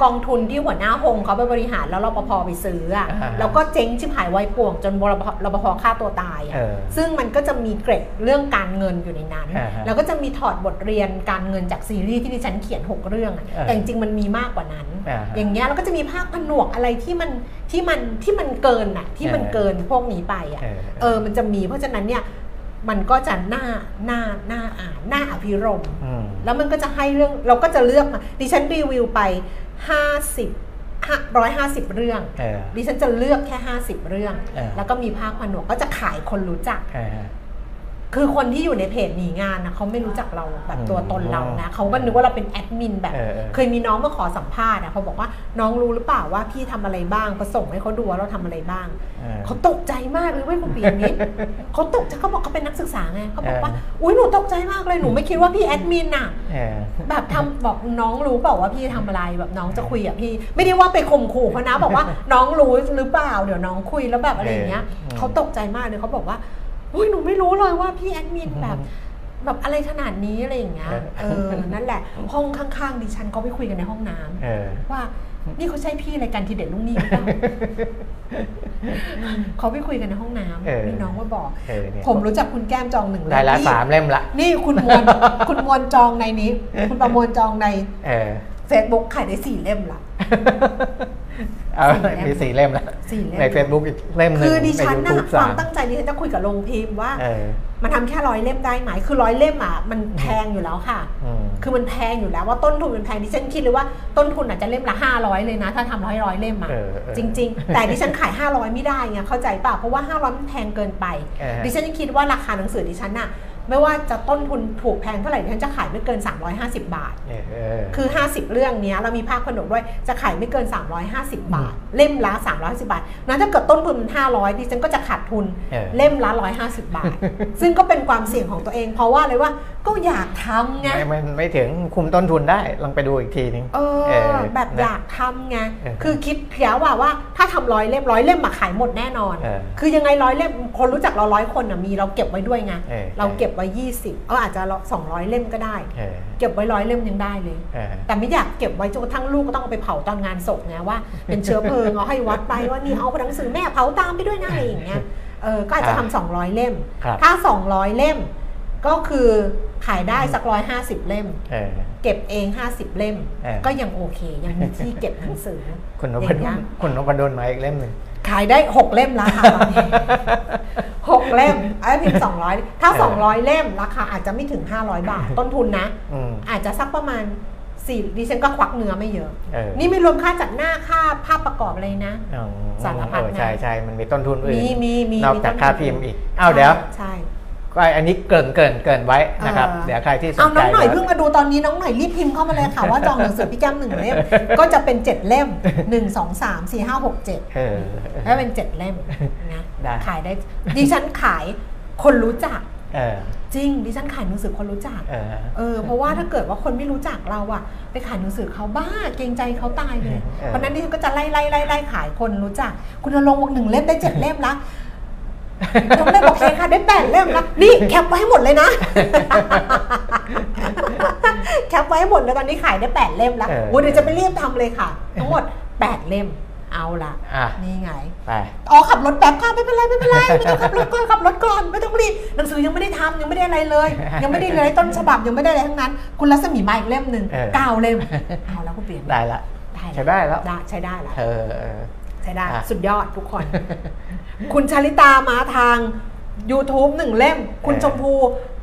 กองทุนที่หัวหน้าโฮงเขาไปบริหารแล้วรปภไปซื้ออะอ่าแล้วก็เจ๊งชิบหายไวายป่วงจนรปภรปภฆ่าตัวตายอะเออซึ่งมันก็จะมีเกร็ดเรื่องการเงินอยู่ในนั้นอ่าฮะแล้วก็จะมีถอดบทเรียนการเงินจากซีรีส์ที่ดิฉันเขียน 6 เรื่องอะเออแต่จริงๆมันมีมากกว่านั้นอ่าฮะอย่างเงี้ยแล้วก็จะมีภาคผนวกอะไรที่มันที่มันที่มันเกินอะที่มันเออเกินพวกนี้ไปอะเออเออมันจะมีเพราะฉะนั้นเนี่ยมันก็จะน่าน่าน่าอ่านน่าอภิรมย์อืมแล้วมันก็จะให้เรื่องเราก็จะเลือกมาดิฉันรีวิวไป 50 150 เรื่องเออดิฉันจะเลือกแค่ 50 เรื่องเออแล้วก็มีภาคผนวกก็จะขายคนรู้จักเออ คือคนที่อยู่ในเพจหนีงานนะเขาไม่รู้จักเราแบบอืมตัวตนเรานะเขาก็นึกว่าเราเป็นแอดมินแบบเออเออเคยมีน้องมาขอสัมภาษณ์อะเขาบอกว่าน้องรู้หรือเปล่าว่าพี่ทำอะไรบ้างประส่งให้เขาดูว่าเราทำอะไรบ้างเออเขาตกใจมากเลยเว้ยคุณปียมิตรเขาตกใจเขาบอกเขาเป็นนักศึกษาไงเขาบอกว่าเอออุ้ยหนูตกใจมากเลยหนูไม่คิดว่าพี่แอดมินน่ะเออแบบทำบอกน้องรู้เปล่าว่าพี่ทำอะไรแบบน้องจะคุยกับพี่ ไม่ได้ว่าไปข่มขู่เขานะบอกว่าน้องรู้หรือเปล่า เดี๋ยวน้องคุยแล้วแบบอะไรอย่างเงี้ยเออเขาตกใจมากเลยเขาบอกว่า อุ้ยหนูไม่รู้เลยว่าพี่แอดมินแบบแบบอะไรขนาดนี้อะไรอย่างเงี้ย เอเอออนั่นแหละ ห้องข้างๆดิฉันเขาไปคุยกันในห้องน้ำเออว่านี่เขาใช่พี่รายการทีเด็ดลุงนี่หรือเปล่าเขาไปคุยกันในห้องน้เออำมีน้องมาบอกเออเนี่ยผมรู้จักคุณแก้มจองหนึ่งได้ละนี่สามเล่มละ นี่คุณมวลคุณมวลจองในนี้ คุณประมวลจองในเออ Facebook ขายได้สี่เล่มละ เอาสี่เล่มมีสี่เล่มแล้วสี่เล่มใน Facebook อีกเล่มหนึ่งคือดิฉันในนะ YouTube ควาสามมตั้งใจดิฉันจะคุยกับโรงพิมพ์ว่าเออมันทำแค่ร้อยเล่มได้ไหมคือร้อยเล่มอะมันแพงอยู่แล้วค่ะอืมคือมันแพงอยู่แล้วว่าต้นทุนมันแพงดิฉันคิดเลยว่าต้นทุนอาจจะเล่มละ500เลยนะ ถ้าทำร้อยร้อยเล่มอะเออเออจริง ๆ แต่ดิฉันขาย500ไม่ได้ไงเข้าใจป่ะเพราะว่า500มันแพงเกินไปเออดิฉันยังคิดว่าราคาหนังสือดิฉันน่ะ ไม่ว่าจะต้นทุนถูกแพงเท่าไหร่ดิฉันจะขายไม่เกิน 350 บาทเออเออคือ 50 เรื่องเนี้ยเรามีภาคผนวกด้วยจะขายไม่เกิน 350 บาท เล่มละ350 บาทนั้นถ้าเกิดต้นทุนมัน500ดิฉันก็จะขาดทุนเออเล่มละ 150 บาท ซึ่งก็เป็นความเสี่ยงของตัวเอง เพราะว่าอะไรว่าก็อยากทำไงไม่ไม่ไม่ถึงคุมต้นทุนได้ลองไปดูอีกทีนึงเอเอออแบบนะอยากทำไงเออคือคิดเพียว่าว่าถ้าทำร้อยเล่มร้อยเล่มมาขายหมดแน่นอนเออคือยังไงร้อยเล่มคนรู้จักเราร้อยคนน่ะมีเราเก็บไว้ด้วยไงเออเราเก็บไว้ 20 เอออาจจะสองร้อยเล่มก็ได้เออเก็บไว้ร้อยเล่มยังได้เลยเออแต่ไม่อยากเก็บไว้จนกระทั่งลูกก็ต้องเอาไปเผาตอนงานศพไงว่า เป็นเชื้อเพลิงเอาให้วัดไปว่านี่เอาหนังสือแม่เผาตามไปด้วยนะอะไรอย่างเงี้ยเออก็อาจจะทำสองร้อยเล่มครับถ้า 200 เล่มก็คือขายได้สักร้อยห้าสิบเล่มเออเก็บเอง50เล่มเออก็ยังโอเค ยังมีที่เก็บหนังสือคุณนอพย่างดเงี้ลยคุณนพดลมาอีกเล่มหนึ่ง ขายได้ 6 เล่มราคาตอนนี้หกเล่มไอ้พิมพ์200ถ้าเออ200 เล่มราคาอาจจะไม่ถึง 500 บาท ต้นทุนนะอืมอาจจะสักประมาณสี่ดิฉันก็ควักเนื้อไม่เยอะเออนี่ไม่รวมค่าจัดหน้าค่าภาพประกอบอะไรนะอ๋อสารพัดเออนะใช่ใช่มันมีต้นทุนอื่นมีมีมีนอกจากต้นทุนค่าพิมพ์อีกอ้าวเดี๋ยวใช่ ก็อันนี้เกรินเกรินเกรินไว้นะครับเออเดี๋ยวใครที่สนเอาใจน้องหน่อยดี๋วเพิ่งมาดูตอนนี้น้องหน่อยรีบพิมพ์เข้ามาเลยค่ะ ว่าจองหนังสือพี่แก้มหนึ่งเล่ม ก็จะเป็นเจ็ดเล่มหนึ่งสองสามสี่ห้าหกเจ็ดเออแล้วเป็นเจ็ดเล่มนะได้ขายได้ดิฉันขายคนรู้จักเออจริงดิฉันขายหนังสือคนรู้จักเออเออเพราะว่าถ้าเกิดว่าคนไม่รู้จักเราอะไปขายหนังสือเขาบ้าเกรงใจเขาตายเลยเออเพราะฉะนั้นดิฉันก็จะไล่ไล่ไล่ไล่ขายคนรู้จัก คุณลงค์บอกหนึ่งเล่มได้เจ็ดเล่มละ น้องเล่มบอกเคค่ะได้แปดเล่มละนี่แคปไว้ให้หมดเลยนะ แคปไว้ให้หมดเลยตอนนี้ขายได้แปดเล่มละเออโอ้เดี๋ยวจะไปรีบทำเลยค่ะ ทั้งหมดแปดเล่มเอาละอะนี่ไงไปอ๋อขับรถแป๊บค่ะไม่เป็นไรไม่เป็นไรไม่ต้องขับรถก่อนขับรถก่อนไม่ต้องรีบหนังสือยังไม่ได้ทำยังไม่ได้อะไรเลย ยังไม่ได้เลยต้นฉบับยังไม่ได้อะไรทั้งนั้น คุณรัศมีมาอีกเล่มหนึ่งเออเก้าเล่มเอาแล้วคุณเปลี่ยนได้ละได้ใช้ได้แล้วได้ใช้ได้ละเออเออ ใช้ได้ อะ สุดยอดทุกคน คุณชาลิตามาทาง YouTube หนึ่งเล่ม คุณชมพู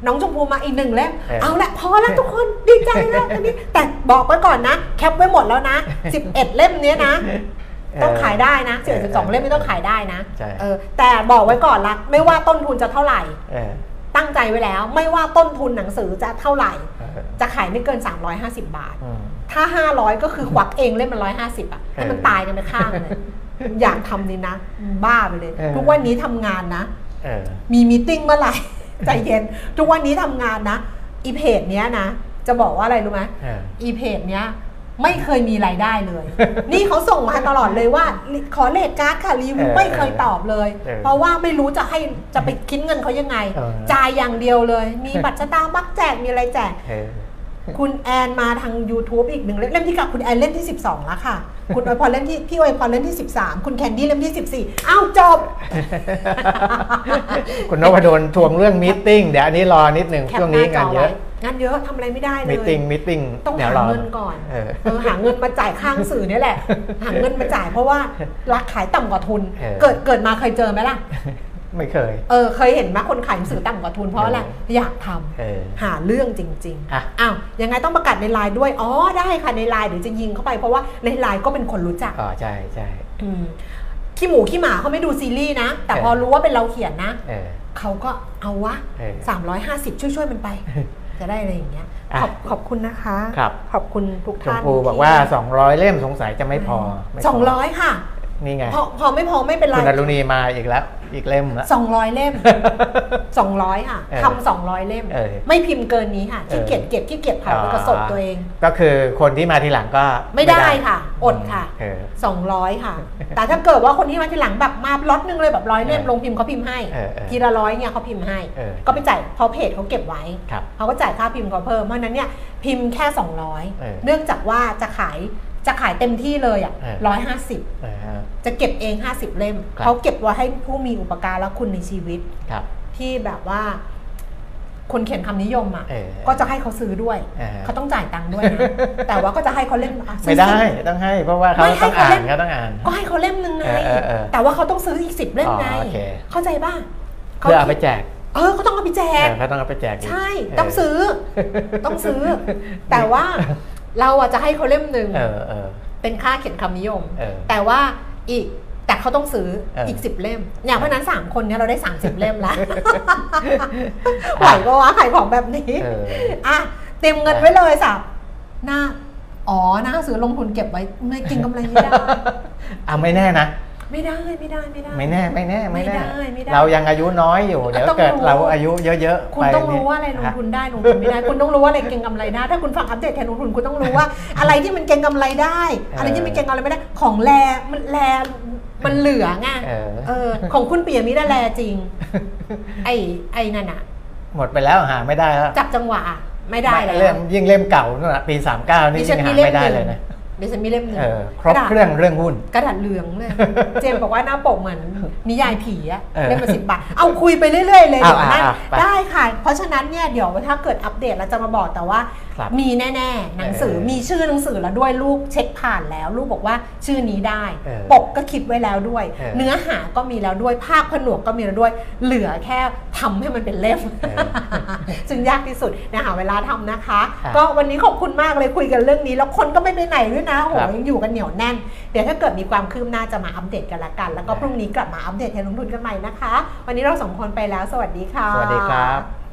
น้องชมพูมาอีกหนึ่งเล่ม เอาละพอแล้วทุกคนดีใจแล้วอันนี้ แต่บอกไว้ก่อนนะ แคปไว้หมดแล้วนะ 11 เล่มเนี้ยนะ ต้องขายได้นะสิบสองเล่มไม่ต้องขายได้นะใช่ เออแต่บอกไว้ก่อนละไม่ว่าต้นทุนจะเท่าไหร่ เออตั้งใจไว้แล้ว ไม่ว่าต้นทุนหนังสือจะเท่าไหร่ เออจะขายไม่เกิน 350 บาท อืม ถ้า 500 ก็คือควักเองเล่มมัน150 อะ ให้มันเออตายกันไปข้างเลย อยากทำนี่นะ บ้าไปเลยเออทุกวันนี้ทำงานนะเออมีมีติ้งเมื่อไหร่ใจเย็น ทุกวันนี้ทำงานนะ อีเพจเนี้ยนะ จะบอกว่าอะไรรู้ไหมเอออีเพจเนี้ยไม่เคยมีรายได้เลย นี่เขาส่งมาตลอดเลยว่า ขอ rate card ค่ารีวิวเออไม่เคยตอบเลยเออเพราะว่าไม่รู้จะให้จะไปคิดเงินเขายังไงเออจ่ายอย่างเดียวเลย มีบัตรสตาร์บัคแจกมีอะไรแจกเออ คุณแอนมาทาง YouTube อีกหนึ่งเล่มเล่มที่กับคุณแอนเล่มที่ 12 แล้วค่ะ คุณอวยพรเล่มที่พี่อวยพรเล่มที่ 13 คุณแคนดี้เล่มที่ 14 อ้าวจบ คุณนพดลทวงเรื่องมีตติ้งเดี๋ยวอันนี้รอนิดหนึ่งแคปช่วงหนี้น้าจงาอนเยไว้อะงานเยอะทำอะไรไม่ได้เลยมีตติ้งมีตติ้งต้องดี๋ยวหารอเงินก่อนเออเออหาเงินมาจ่ายข้างสื่อเนี่ยแหละ หาเงินมาจ่ายเพราะว่ารักขายต่ำกว่าทุนเออเกิดเกิดมาเคยเจอไหมล่ะ ไม่เคย เออเคยเห็นไหมคนขายหนังสือต่ำกว่าทุนเพราะอะไรอยากทำเออหาเรื่องจริงอะๆอ้าวยังไงต้องประกาศในไลน์ด้วย อ๋อได้ค่ะในไลน์เดี๋ยวจะยิงเข้าไปเพราะว่าในไลน์ก็เป็นคนรู้จักอ๋อใช่ใช่อืมขี้หมูขี้หมาเขาไม่ดูซีรีส์นะ แต่เออพอรู้ว่าเป็นเราเขียนนะเออเขาก็เอาวะเออสามร้อยห้าสิบช่วยช่วยๆมันไป จะได้อะไรอย่างเงี้ยอะขอบขอบคุณนะคะครับขอบคุณทุกชมท่านพูบอกว่า 200 เล่มสงสัยจะไม่พอไม่พสองร้อยค่ะ นี่ไง พอพอไม่พอไม่เป็นไรคุณอรุณีมาอีกแล้ว อีกเล่มแล้วสองร้อยเล่มสองร้อยค่ะเออทำสองร้อยเล่มเออไม่พิมพ์เกินนี้ค่ะขี้เกียจเออเก็บขี้เกียจเผาไปกระสบตัวเอง ก็คือคนที่มาทีหลังก็ไม่ได้ค่ะ อดค่ะเออสองร้อยค่ะ แต่ถ้าเกิดว่าคนที่มาทีหลังแบบมาล็อตหนึงเลยแบบร้อยเล่มเออลงพิมพ์เขาพิมพ์ให้เออเออทีละร้อยเนี่ยเขาพิมพ์ให้เออก็ไปจ่ายเพราะเพจเขาเก็บไว้ครับเขาก็จ่ายค่าพิมพ์เขาเพิ่มเพราะฉะนั้นเนี่ยพิมพ์แค่เออ200 เนื่องจากว่าจะขาย จะขายเต็มที่เลยอะเออร้อยห้าสิบเออจะเก็บเอง 50 เล่มครับเขาเก็บไว้ให้ผู้มีอุปการะคุณในชีวิตครับที่แบบว่า คนเขียนคำนิยมอะเออก็จะให้เขาซื้อด้วยเออเขาต้องจ่ายตังค์ด้วยนะแต่ว่าก็จะให้เขาเล่มอะซื้ไม่อได้สิต้องให้ เพราะว่าเขาไม่ให้ต้องเขาอ่าเล่นนเขาต้องอ่าน ก็ให้เขาเล่มนึงไงเออเออเออแต่ว่าเขาต้องซื้ออีกสิบเล่มไงอ๋อโอเคเข้าใจป่ะเพื่อเอาไปแจกเออเขาต้องเอาไปแจเอกอเขาต้องเอาไปแจกอีกใช่เต้องซื้อ ต้องซื้อ แต่ว่า เราอะจะให้เขาเล่มหนึ่งเออเออเป็นค่าเขียนคำนิยมเออแต่ว่าอีกแต่เขาต้องซื้อเอออีอีกสิบเล่มเนี่ยเพราะฉะนั้นสามคนเนี่ยเราได้สามสิบเล่มแล้วไหวก็ว่าขายของแบบนี้เอออะเต็มเงินไว้เลยสับหน้าอ๋อหน้าซื้อลงทุนเก็บไว้ไม่กินกำไรไม่ได้อะไม่แน่นะ ไม่ได้ไม่ได้ไม่ได้ ไม่แน่ไม่แน่ไม่แน่ไม่ได้ไม่ได้เรายังอายุน้อยอยู่เดี๋ยวต้องเกิดรู้เราอายุเยอะๆคุณไปต้องนี่รู้ว่าอะไรลงฮะทุนได้ลงทุนไม่ได้ คุณต้องรู้ว่าอะไรเก็งกำไรได้ถ้าคุณฟังอัปเดตแทนลงทุนคุณต้องรู้ว่า อะไรที่มันเก็งกำไรได้ อะไรที่มันเก็งกำไรไม่ได้ ของแรมันแรมันเหลือไงเออเออของคุณเปียมิดาแลจริง ไอ้ไอ้นั่นอะหมดไปแล้วหาไม่ได้แล้วจับจังหวะไม่ได้แล้เล่วมยิ่งเล่มเก่านู่นน่ะปี39นี่ดิฉัยิ่นงมีหาเล่มไม่ได้หนึ่งเลยนะ ดิฉันมีเล่มหนึ่งเออครบเครื่องเรื่องหุ้น กระดาษเหลืองเลย เจมส์บอกว่าหน้าปกเหมือนนิยายผีอะเออเล่มละสิบบาท เอาคุยไปเรื่อยๆเลยเอาเดี๋ยวนั่นเอาเอาไป ได้ค่ะ เพราะฉะนั้นเนี่ยเดี๋ยวถ้าเกิดอัปเดตเราจะมาบอกแต่ว่าครับ มีแน่ๆหนังสือเออมีชื่อหนังสือแล้วด้วยลูกเช็คผ่านแล้วลูกบอกว่าชื่อนี้ได้เออปกก็คิดไว้แล้วด้วยเออเนื้อหาก็มีแล้วด้วยภาคผนวกก็มีแล้วด้วย เหลือแค่ทำให้มันเป็นเล่มเออซึ่งยากที่สุดนะหาเวลาทำนะคะครับก็วันนี้ขอบคุณมากเลยคุยกันเรื่องนี้ แล้วคนก็ไม่ไปไหนด้วยนะโหครับยังอยู่กันเหนียวแน่น เดี๋ยวถ้าเกิดมีความคืบหน้าจะมาอัปเดตกันละกัน แล้วก็พรุ่งนี้กลับมาอัปเดตให้ลงทุนกันใหม่นะคะ วันนี้เราสองคนไปแล้ว สวัสดีค่ะ สวัสดีครับ